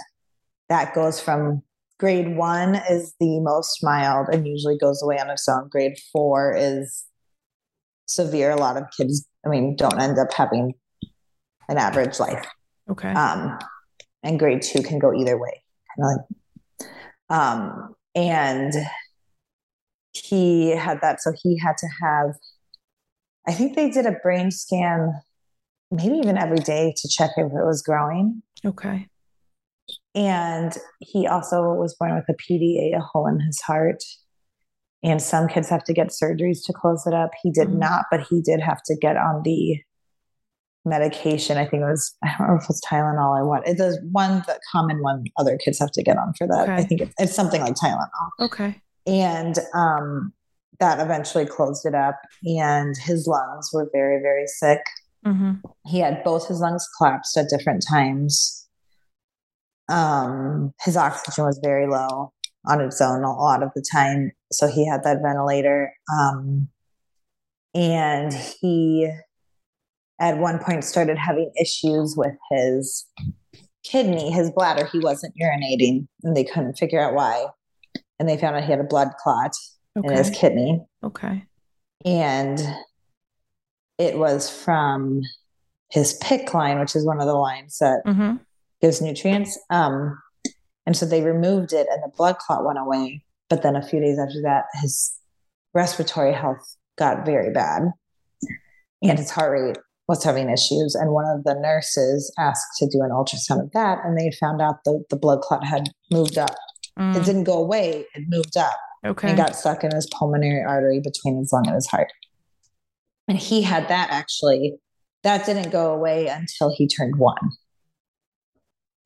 that goes from grade one is the most mild and usually goes away on its own. Grade four is severe. A lot of kids, I mean, don't end up having an average life. Okay. Um, and grade two can go either way. Kind of like, um, and he had that. So he had to have, I think they did a brain scan maybe even every day to check if it was growing. okay. And he also was born with a PDA, a hole in his heart. And some kids have to get surgeries to close it up. He did Mhm. not, but he did have to get on the medication. I think it was, I don't remember if it was Tylenol or what. It is the one, the common one other kids have to get on for that. I think it's, it's something like Tylenol. Okay. And um, that eventually closed it up. And his lungs were very, very sick hmm he had both his lungs collapsed at different times. Um, his oxygen was very low on its own a lot of the time, so he had that ventilator. Um, and he, at one point, started having issues with his kidney, his bladder. He wasn't urinating, and they couldn't figure out why. And they found out he had a blood clot in his Okay. kidney Okay. and it was from his PICC line, which is one of the lines that hmm gives nutrients. Um, and so they removed it, and the blood clot went away. But then a few days after that, his respiratory health got very bad, and his heart rate was having issues. And one of the nurses asked to do an ultrasound of that, and they found out the, the blood clot had moved up. It didn't go away; it moved up Mm. Okay. and got stuck in his pulmonary artery between his lung and his heart. And he had that actually, that didn't go away until he turned one.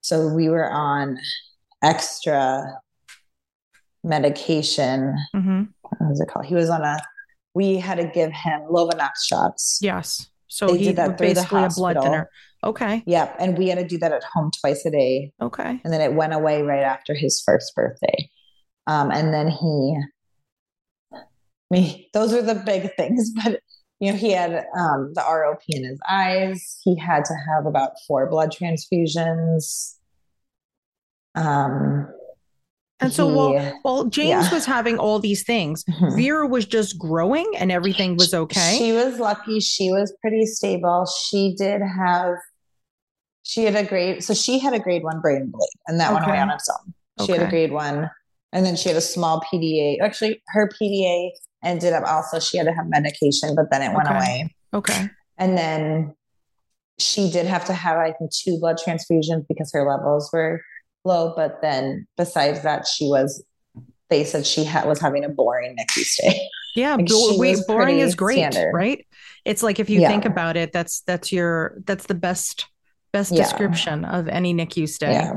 So we were on extra medication. hmm What was it called? He was on a, we had to give him Lovenox shots. Yes. So They he did that through the basically a blood hospital. thinner. Okay. Yep. And we had to do that at home twice a day. Okay. and then it went away right after his first birthday. Um, and then he, I mean, those were the big things, but you know, he had um, the ROP in his eyes. He had to have about four blood transfusions. Um, And so while he- while James yeah. was having all these things, Mhm. Vera was just growing and everything was okay. She was lucky. She was pretty stable. She did have, she had a grade, so she had a grade one brain bleed, and that went away on its own. She had a grade one, and then she had a small PDA. Actually, her PDA ended up also, she had to have medication, but then it went Okay. away. okay. And then she did have to have, I think, two blood transfusions because her levels were low. But then besides that, she was, they said she ha- was having a boring NICU stay. Yeah, Like, bo- she wait, was boring is great, standard. right? It's like if you Yeah. think about it, that's that's your that's the best best Yeah. description of any NICU stay. Yeah.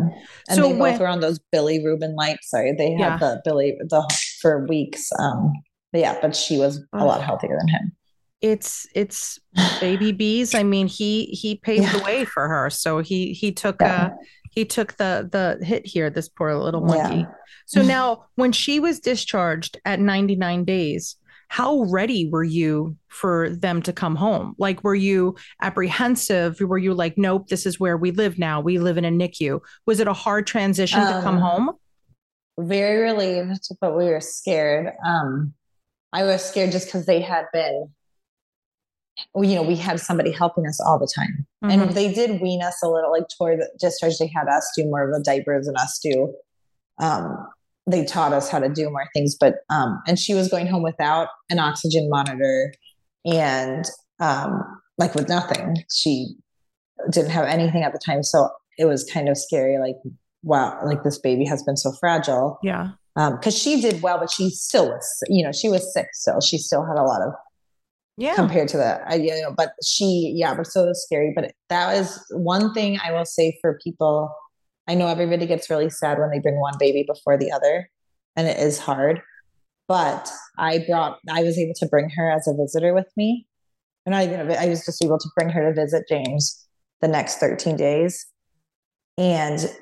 And So they both when- were on those bilirubin lights. Sorry, they had Yeah. the Billy the for weeks. Um, but yeah, but she was a lot healthier than him. It's it's baby bees. I mean, he he paved the way for her. So he he took Yeah. uh he took the the hit here, this poor little Yeah. monkey. So now when she was discharged at 99 days, how ready were you for them to come home? Like were you apprehensive? Were you like, nope, this is where we live now. We live in a NICU. Was it a hard transition to come Um, home? Very relieved, but we were scared. Um, I was scared just because they had been, you know, we had somebody helping us all the time. Mhm. And they did wean us a little, like toward the discharge. They had us do more of the diapers and us do. Um, they taught us how to do more things, but um, and she was going home without an oxygen monitor, and um, like with nothing. She didn't have anything at the time, so it was kind of scary. Like, wow, like this baby has been so fragile. yeah. Because she did well, but she still was, you know, she was sick still. She still had a lot of Yeah. compared to the I, you know but she yeah but so it was scary but that was one thing i will say for people i know everybody gets really sad when they bring one baby before the other and it is hard but i brought i was able to bring her as a visitor with me and i i was just able to bring her to visit james the next 13 days and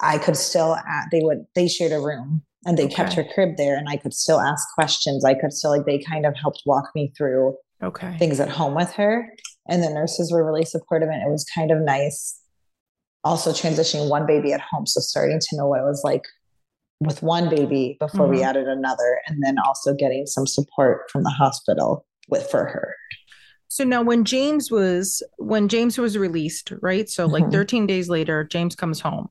i could still they would they shared a room and they kept her crib there and i could still ask questions i could still like they kind of helped walk me through Okay. things at home with her. And the nurses were really supportive, and it was kind of nice. Also, transitioning one baby at home, so starting to know what it was like with one baby before we Mhm. added another, and then also getting some support from the hospital with for her. So now when James was when James was released, right? So like Mhm. 13 days later, James comes home.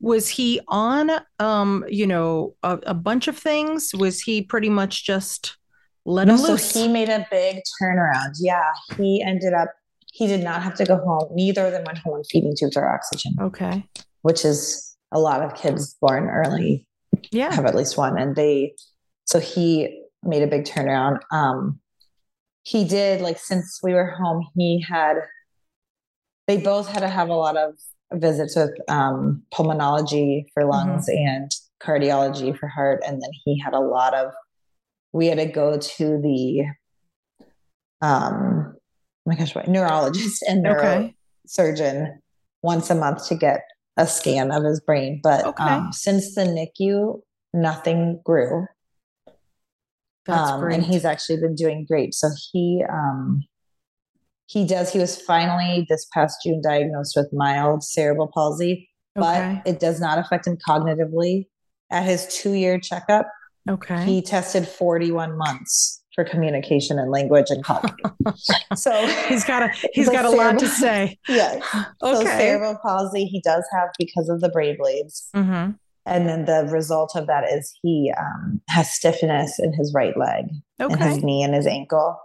Was he on um, you know, a, a bunch of things? Was he pretty much just let him so loose? he made a big turnaround. Yeah, he ended up. He did not have to go home. Neither of them went home on feeding tubes or oxygen, okay. which is a lot of kids born early Yeah. have at least one and they so he made a big turnaround um he did like since we were home he had they both had to have a lot of visits with um pulmonology for lungs and cardiology for heart and then he had a lot of we had to go to the um oh my gosh what neurologist and Okay. neurosurgeon once a month to get a scan of his brain but Okay. um, since the nicu nothing grew That's um, great. and he's actually been doing great. So he um, he does. He was finally this past June diagnosed with mild cerebral palsy, but okay. it does not affect him cognitively. At his two year checkup, Okay. he tested forty one months for communication and language and cognitive. so he's got a he's got a lot to cerebral- say. yeah. So cerebral palsy he does have because of the brain blades. hmm And then the result of that is he um, has stiffness in his right leg and Okay. his knee and his ankle.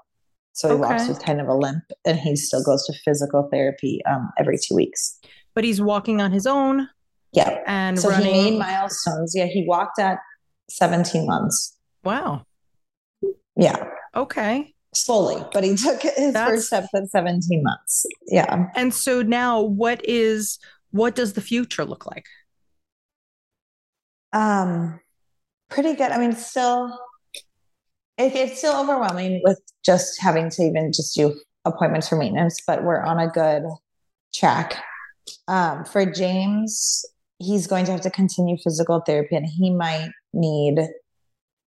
So he walks with kind of a limp and he still goes to physical therapy um, every two weeks. But he's walking on his own Yeah. and So running. he made milestones. Yeah. He walked at 17 months. wow. Yeah. Okay. Slowly, but he took his That's- first steps at 17 months. Yeah. And so now what is what does the future look like? Um, pretty good. I mean, still, it, it's still overwhelming with just having to even just do appointments for maintenance, but we're on a good track. Um, for James, he's going to have to continue physical therapy, and he might need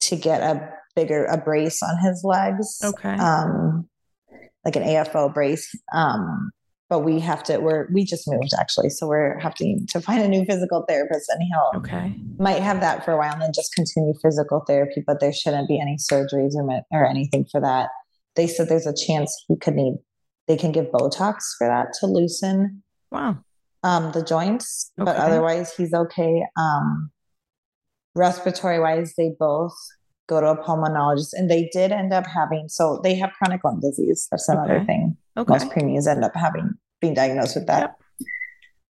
to get a bigger a brace on his legs. Okay. Um, like an AFO brace. Um, but we have to. We're we just moved actually, so we're having to find a new physical therapist, and he'll Okay. might have that for a while and then just continue physical therapy, but there shouldn't be any surgeries or, or anything for that. They said there's a chance he could need, they can give Botox for that to loosen Wow. um, the joints, but otherwise he's okay. Um, respiratory wise, they both go to a pulmonologist and they did end up having, so they have chronic lung disease. That's another Okay. thing. Okay. Most preemies end up having, being diagnosed with that.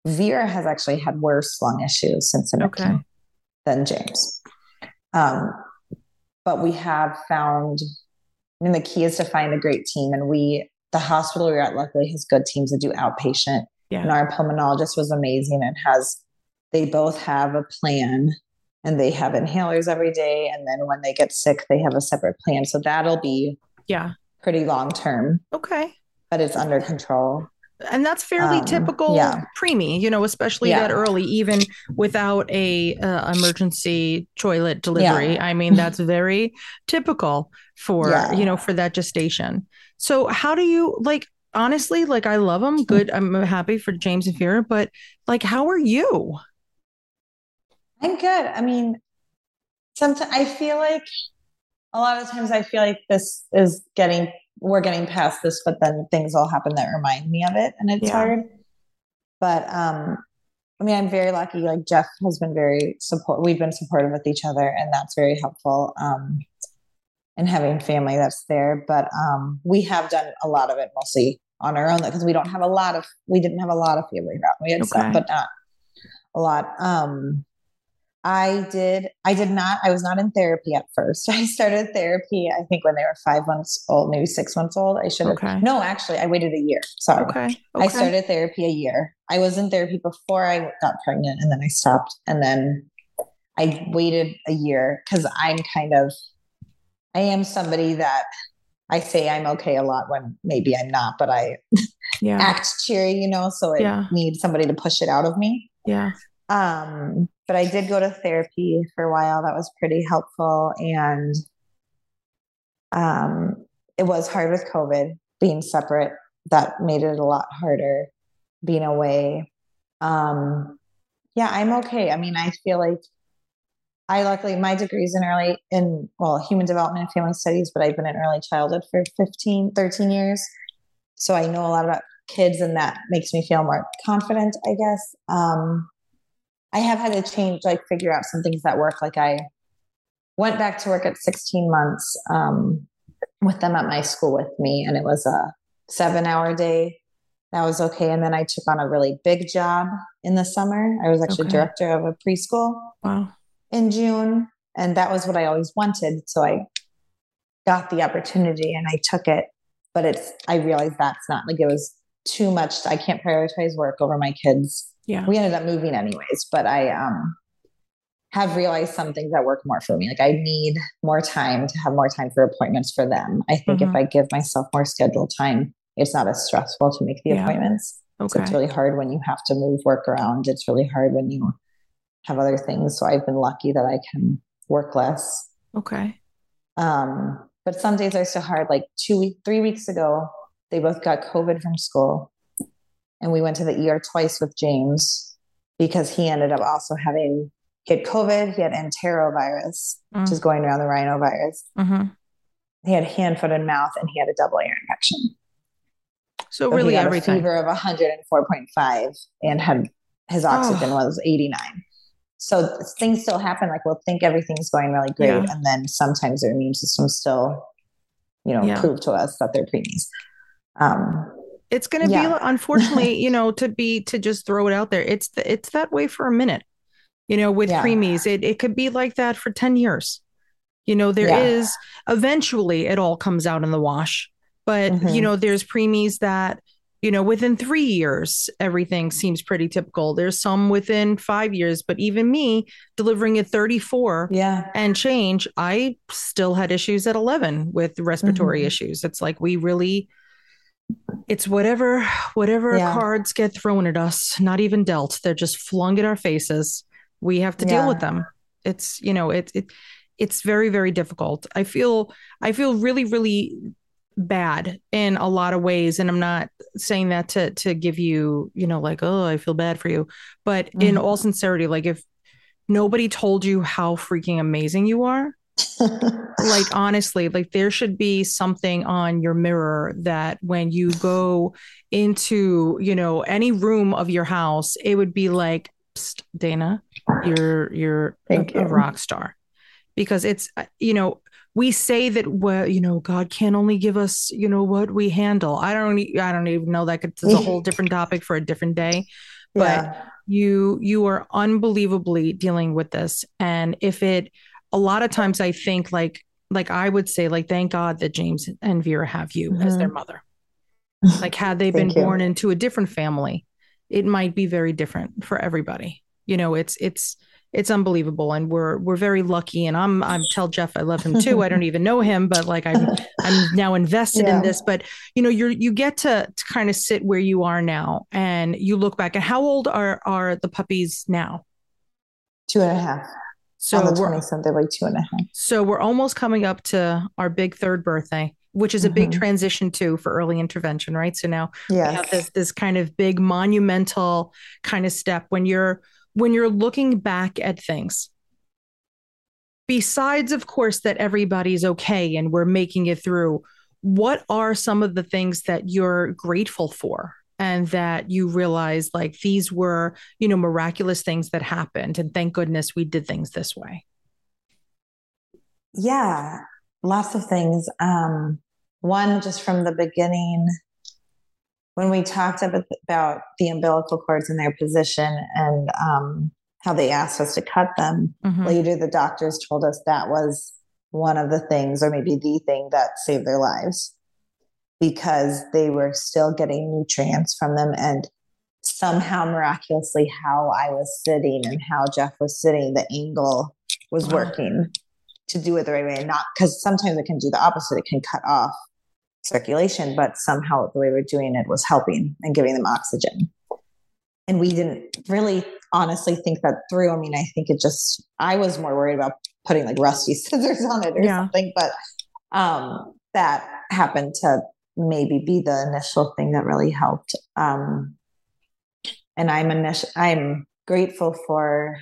Vera has actually had worse lung issues since Okay. Than James. Um, but we have found, I mean, the key is to find a great team. And we, the hospital we're at, luckily has good teams that do outpatient. Yeah. And our pulmonologist was amazing and has, they both have a plan and they have inhalers every day. And then when they get sick, they have a separate plan. So that'll be Yeah. pretty long term, Okay. but it's under control. And that's fairly Um, typical yeah. preemie, you know, especially Yeah. that early, even without a uh, emergency toilet delivery. I mean, that's very typical for Yeah. you know for that gestation. So, how do you like? Honestly, like I love them. Good. I'm happy for James and Vera, but like, how are you? I'm good. I mean, sometimes I feel like a lot of times I feel like this is getting, we're getting past this, but then things will happen that remind me of it and it's Yeah. hard. But, um, I mean, I'm very lucky. Like Jeff has been very support. We've been supportive with each other, and that's very helpful. Um, and having family that's there, but um, we have done a lot of it mostly on our own because we don't have a lot of. We didn't have a lot of family around. We had Okay. some, but not a lot. Um, I did. I did not. I was not in therapy at first. I started therapy. I think when they were five months old, maybe six months old. I should have. Okay. No, actually, I waited a year. Sorry. Okay. okay. I started therapy a year. I was in therapy before I got pregnant and then I stopped. And then I waited a year because I'm kind of, I am somebody that I say I'm okay a lot when maybe I'm not, but I Yeah. act cheery, you know, so it Yeah. needs somebody to push it out of me. Yeah. Um, but I did go to therapy for a while. That was pretty helpful. And um, it was hard with COVID being separate. That made it a lot harder being away. Um, yeah, I'm okay. I mean, I feel like I luckily my degree's in early in well, human development and family studies, but I've been in early childhood for 15, 13 years. So I know a lot about kids and that makes me feel more confident, I guess. Um, I have had to change, like figure out some things that work. Like I went back to work at 16 months um, with them at my school with me, and it was a seven hour day. That was okay. And then I took on a really big job in the summer. I was actually Okay. director of a preschool Wow. in June, and that was what I always wanted. So I got the opportunity and I took it. But it's I realized that's not like it was too much. I can't prioritize work over my kids. Yeah. We ended up moving anyways, but I um have realized some things that work more for me. Like I need more time to have more time for appointments for them. I think Mhm. if I give myself more scheduled time, it's not as stressful to make the Yeah. appointments. So Okay. it's really hard when you have to move work around. It's really hard when you have other things. So I've been lucky that I can work less. Okay. Um, but some days are so hard. Like two week, three weeks ago, they both got COVID from school, and we went to the ER twice with James because he ended up also having he had COVID. He had enterovirus, which Mm. is going around the rhinovirus. hmm He had hand, foot, and mouth, and he had a double ear infection. So So he really everything. fever of 104.5 and had his oxygen Oh. was 89. So things still happen. Like we'll think everything's going really great, Yeah. and then sometimes their immune system still, you know, Yeah. prove to us that they're preemies. Um, It's going to be unfortunately, you know, to be to just throw it out there. It's the, it's that way for a minute. You know, with Yeah. preemies, it it could be like that for 10 years. You know, there is Yeah. eventually it all comes out in the wash. But, you Mhm. know, there's preemies that you know, within three years, everything seems pretty typical. There's some within five years, but even me delivering at 34 yeah, and change, I still had issues at 11 with respiratory Mhm. issues. It's like we really it's whatever whatever Yeah. cards get thrown at us, not even dealt. They're just flung at our faces. We have to deal with them. It's, you know, it it it's very very difficult. I feel I feel really really bad in a lot of ways and I'm not saying that to to give you, you know, like, oh, I feel bad for you, but in Mhm. all sincerity, like if nobody told you how freaking amazing you are, like honestly like there should be something on your mirror that when you go into you know any room of your house it would be like dana you're you're a, a rock star. Because it's uh, you know we say that well you know god can only give us you know what we handle. I don't i don't even know that it's a whole different topic for a different day. But yeah, you you are unbelievably dealing with this. And if it a lot of times i think like like i would say like thank god that james and vera have you as their mm-hmm. mother like had they been you. born into a different family it might be very different for everybody. You know, it's it's it's unbelievable and we're we're very lucky and i'm i'm tell jeff i love him too i don't even know him but like i'm i'm now invested yeah. in this but you know you're you get to, to kind of sit where you are now and you look back and how old are are the puppies now two and a half so on the 27th they're like two and a half so we're almost coming up to our big third birthday which is a big mm-hmm. transition too for early intervention right so now yes. we have this this kind of big monumental kind of step when you're when you're looking back at things besides of course that everybody's okay and we're making it through what are some of the things that you're grateful for and that you realize like these were you know miraculous things that happened and thank goodness we did things this way. Yeah lots of things. Um one just from the beginning when we talked about the umbilical cords and their position and um, how they asked us to cut them, mm-hmm. later the doctors told us that was one of the things, or maybe the thing that saved their lives because they were still getting nutrients from them. And somehow, miraculously, how I was sitting and how Jeff was sitting, the angle was working to do it the right way. And not because sometimes it can do the opposite, it can cut off circulation, but somehow the way we're doing it was helping and giving them oxygen. And we didn't really honestly think that through. I mean, I think it just, I was more worried about putting like rusty scissors on it or yeah. something, but um, that happened to maybe be the initial thing that really helped. Um, and I'm initial, I'm grateful for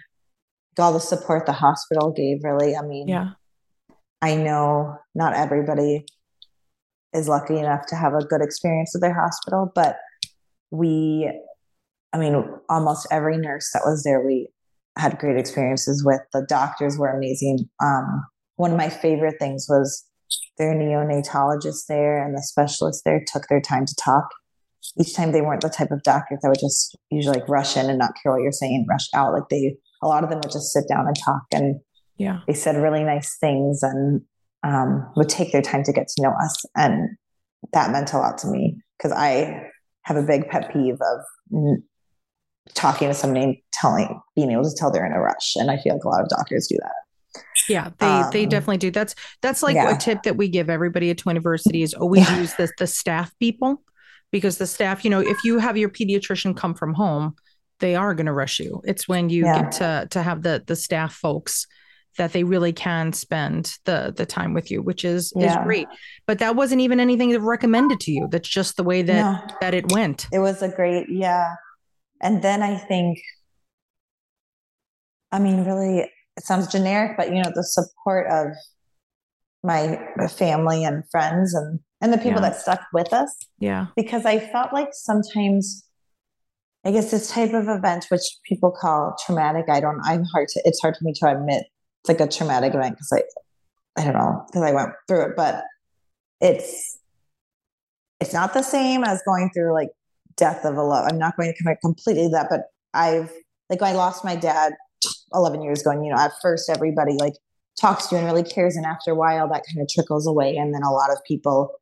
all the support the hospital gave. Really, I mean, yeah, I know not everybody is lucky enough to have a good experience at their hospital. But we, I mean, almost every nurse that was there, we had great experiences with. The doctors were amazing. Um, one of my favorite things was their neonatologist there and the specialist there took their time to talk. Each time they weren't the type of doctors that would just usually like rush in and not care what you're saying, rush out. Like they, a lot of them would just sit down and talk and yeah, they said really nice things and um, would take their time to get to know us. And that meant a lot to me because I have a big pet peeve of n- talking to somebody, telling, being able to tell they're in a rush. And I feel like a lot of doctors do that. Yeah, they um, they definitely do. That's that's like yeah. a tip that we give everybody at Twiniversity is always yeah. use the the staff people because the staff, you know, if you have your pediatrician come from home, they are going to rush you. It's when you yeah. get to to have the the staff folks that they really can spend the the time with you, which is yeah. is great. But that wasn't even anything that recommended to you. That's just the way that no. that it went. It was a great, yeah. And then I think, I mean, really, it sounds generic, but you know, the support of my family and friends and and the people yeah. that stuck with us. Yeah. Because I felt like sometimes I guess this type of event, which people call traumatic, I don't, I'm hard to, it's hard for me to admit it's like a traumatic event because I I don't know because I went through it, but it's it's not the same as going through like death of a love. I'm not going to commit completely that, but I've like I lost my dad 11 years ago, and you know at first everybody like talks to you and really cares, and after a while that kind of trickles away, and then a lot of people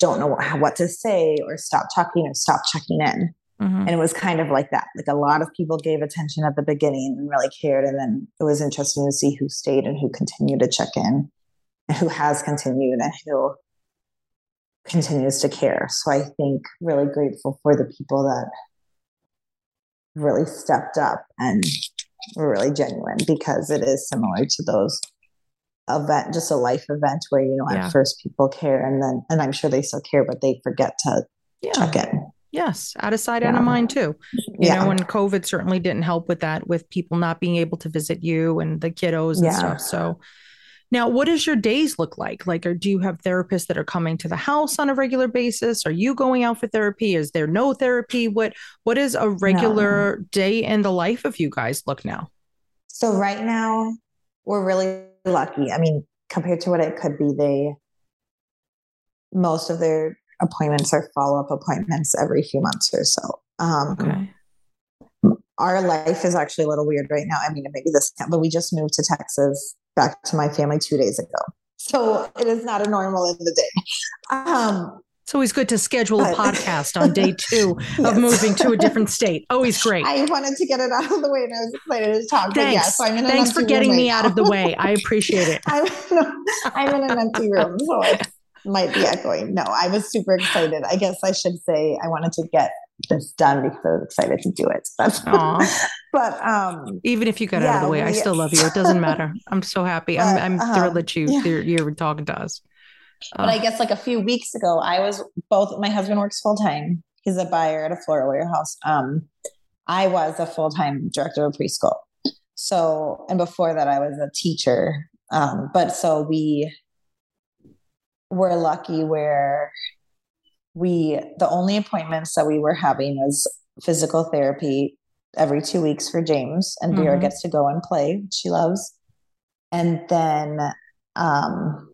don't know what, what to say or stop talking or stop checking in. Mm-hmm. And it was kind of like that. Like a lot of people gave attention at the beginning and really cared. And then it was interesting to see who stayed and who continued to check in and who has continued and who continues to care. So I think really grateful for the people that really stepped up and were really genuine because it is similar to those event just a life event where you know yeah. at first people care and then and i'm sure they still care but they forget to yeah. check in Yes, out of sight, yeah. out of mind too. You yeah. know, and COVID certainly didn't help with that, with people not being able to visit you and the kiddos and yeah. stuff. So, now, what does your days look like? Like, or do you have therapists that are coming to the house on a regular basis? Are you going out for therapy? Is there no therapy? What What is a regular no. day in the life of you guys look now? So right now, we're really lucky. I mean, compared to what it could be, they most of their appointments are follow up appointments every few months or so. Um, okay. Our life is actually a little weird right now. I mean, maybe this, but we just moved to Texas back to my family two days ago. So it is not a normal in the day. Um, It's always good to schedule a podcast on day two yes. of moving to a different state. Always great. I wanted to get it out of the way and I was excited to talk. Thanks. Yeah, so Thanks for getting me out of the way. I appreciate it. I'm, no, I'm in an empty room, so it might be echoing. No, I was super excited. I guess I should say I wanted to get this done because I was excited to do it. That's but um even if you got yeah, out of the way, we, I still love you. It doesn't matter. I'm so happy. But, I'm I'm uh, thrilled that you yeah. you're, you're talking to us. But I guess like a few weeks ago, I was both. My husband works full time. He's a buyer at a floral warehouse. Um, I was a full time director of preschool. So, and before that, I was a teacher. Um, but so we were lucky where we the only appointments that we were having was physical therapy every two weeks for James, and Vera mm-hmm. gets to go and play. She loves. And then um,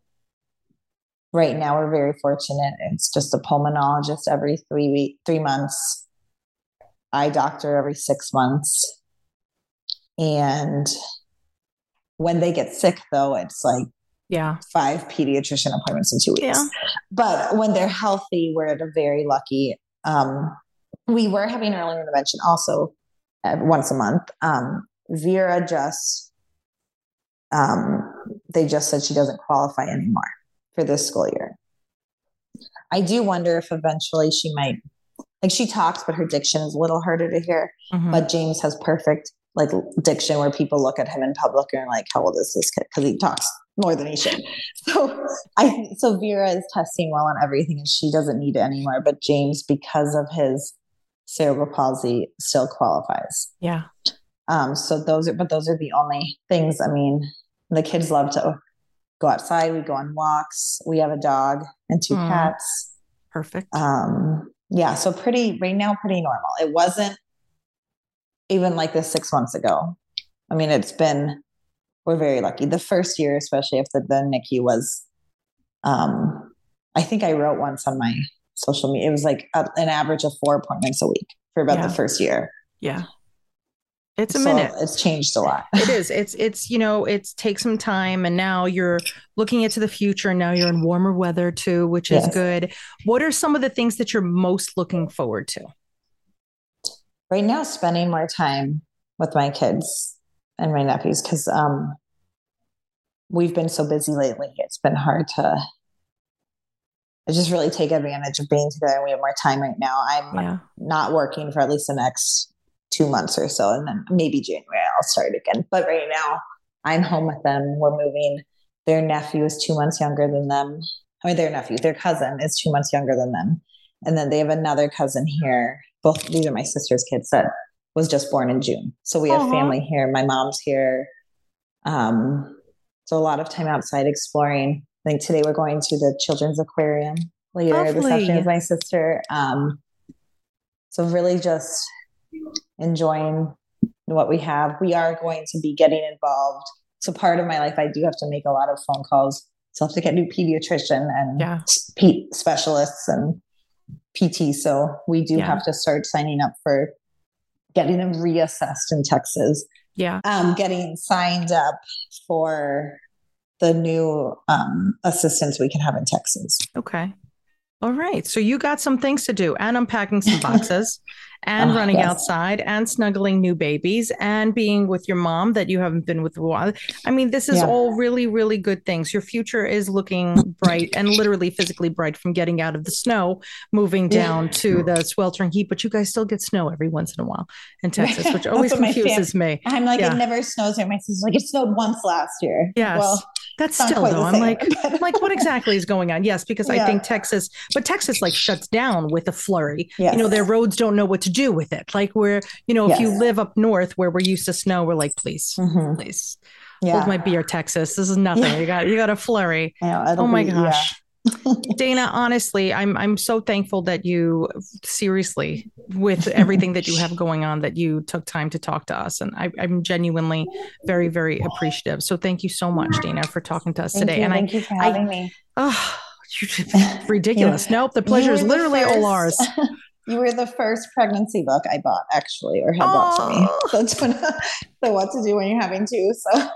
right now we're very fortunate. It's just a pulmonologist every three week, three months, eye doctor every six months. And when they get sick though, it's like yeah, five pediatrician appointments in two weeks. Yeah. But when they're healthy, we're at a very lucky. Um, we were having early intervention also uh, once a month. Um, Vera just, um, they just said she doesn't qualify anymore for this school year. I do wonder if eventually she might, like she talks, but her diction is a little harder to hear. Mm-hmm. But James has perfect like diction where people look at him in public and are like, how old is this kid? Because he talks more than he should. So I so Vera is testing well on everything and she doesn't need it anymore. But James, because of his cerebral palsy, still qualifies. Yeah. Um, so those are but those are the only things. I mean, the kids love to go outside. We go on walks. We have a dog and two mm. cats. Perfect. Um, yeah, so pretty right now, pretty normal. It wasn't even like this six months ago. I mean, it's been we're very lucky. The first year, especially if the, NICU was, um, I think I wrote once on my social media. It was like a, an average of four appointments a week for about yeah. the first year. Yeah. It's a so minute. It's changed a lot. it is. It's it's you know it's takes some time, and now you're looking into the future. And now you're in warmer weather too, which is yes. good. What are some of the things that you're most looking forward to? Right now, spending more time with my kids and my nephews because um, we've been so busy lately. It's been hard to just really take advantage of being together. We have more time right now. I'm yeah. not working for at least the next two months or so. And then maybe January I'll start again. But right now I'm home with them. We're moving. Their nephew is two months younger than them. I mean, their nephew, their cousin is two months younger than them. And then they have another cousin here. Both these are my sister's kids that was just born in June. So we have uh-huh. family here. My mom's here. Um, so a lot of time outside exploring. I think today we're going to the children's aquarium later Lovely. this afternoon with my sister. Um, so really just enjoying what we have. We are going to be getting involved. So part of my life, I do have to make a lot of phone calls. So I have to get new pediatrician and yeah. P- specialists and PT. So we do yeah. have to start signing up for getting them reassessed in Texas. Yeah. Um, getting signed up for the new um, assistants we can have in Texas. Okay. All right. So you got some things to do and unpacking some boxes and uh, running yes. outside and snuggling new babies and being with your mom that you haven't been with a while. I mean, this is yeah. all really, really good things. Your future is looking bright and literally physically bright from getting out of the snow, moving down yeah. to the sweltering heat. But you guys still get snow every once in a while in Texas, which always confuses me. I'm like, yeah. it never snows here. My sister's like, it snowed once last year. Yes. Well, that's still though. I'm like, I'm like, what exactly is going on? Yes, because I think Texas, but Texas like shuts down with a flurry. Yes. You know, their roads don't know what to do with it. Like we're, you know, yes. if you live up north where we're used to snow, we're like, please, mm-hmm. please. Yeah. Hold my beer, Texas. This is nothing. Yeah. You got you got a flurry. Yeah, oh my be, gosh. Dana, honestly, I'm I'm so thankful that you seriously, with everything that you have going on, that you took time to talk to us, and I, am genuinely very very appreciative. So thank you so much, Dana, for talking to us thank today. You, and thank I, you for having I, me. Oh, ridiculous. Nope, the pleasure is literally all ours. You were the first pregnancy book I bought, actually, or had bought for me. So, so what to do when you're having two. So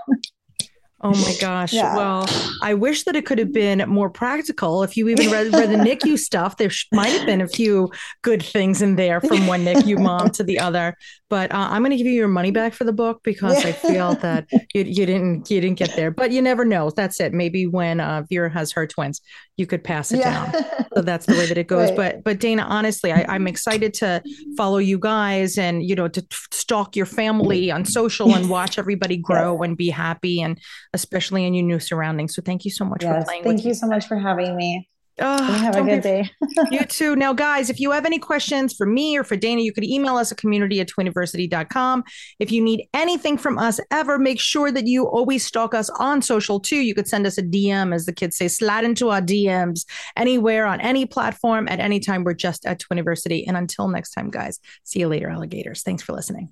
Oh my gosh. Yeah. Well, I wish that it could have been more practical. If you even read, read the NICU stuff, there might have been a few good things in there from one NICU mom to the other. But uh, I'm going to give you your money back for the book because. I feel that you, you didn't you didn't get there. But you never know. That's it. Maybe when uh, Vera has her twins, you could pass it yeah. down. So that's the way that it goes. Right. But but Dana, honestly, I, I'm excited to follow you guys and you know to stalk your family on social and watch everybody grow yes. and be happy and especially in your new surroundings. So thank you so much yes. for playing. Thank you so much for having me. Oh, have a good day. you too. Now, guys, if you have any questions for me or for Dana, you could email us at community at twiniversity.com. If you need anything from us ever, make sure that you always stalk us on social too. You could send us a DM, as the kids say, slide into our DMs anywhere on any platform at any time. We're just at Twiniversity. And until next time, guys, see you later, alligators. Thanks for listening.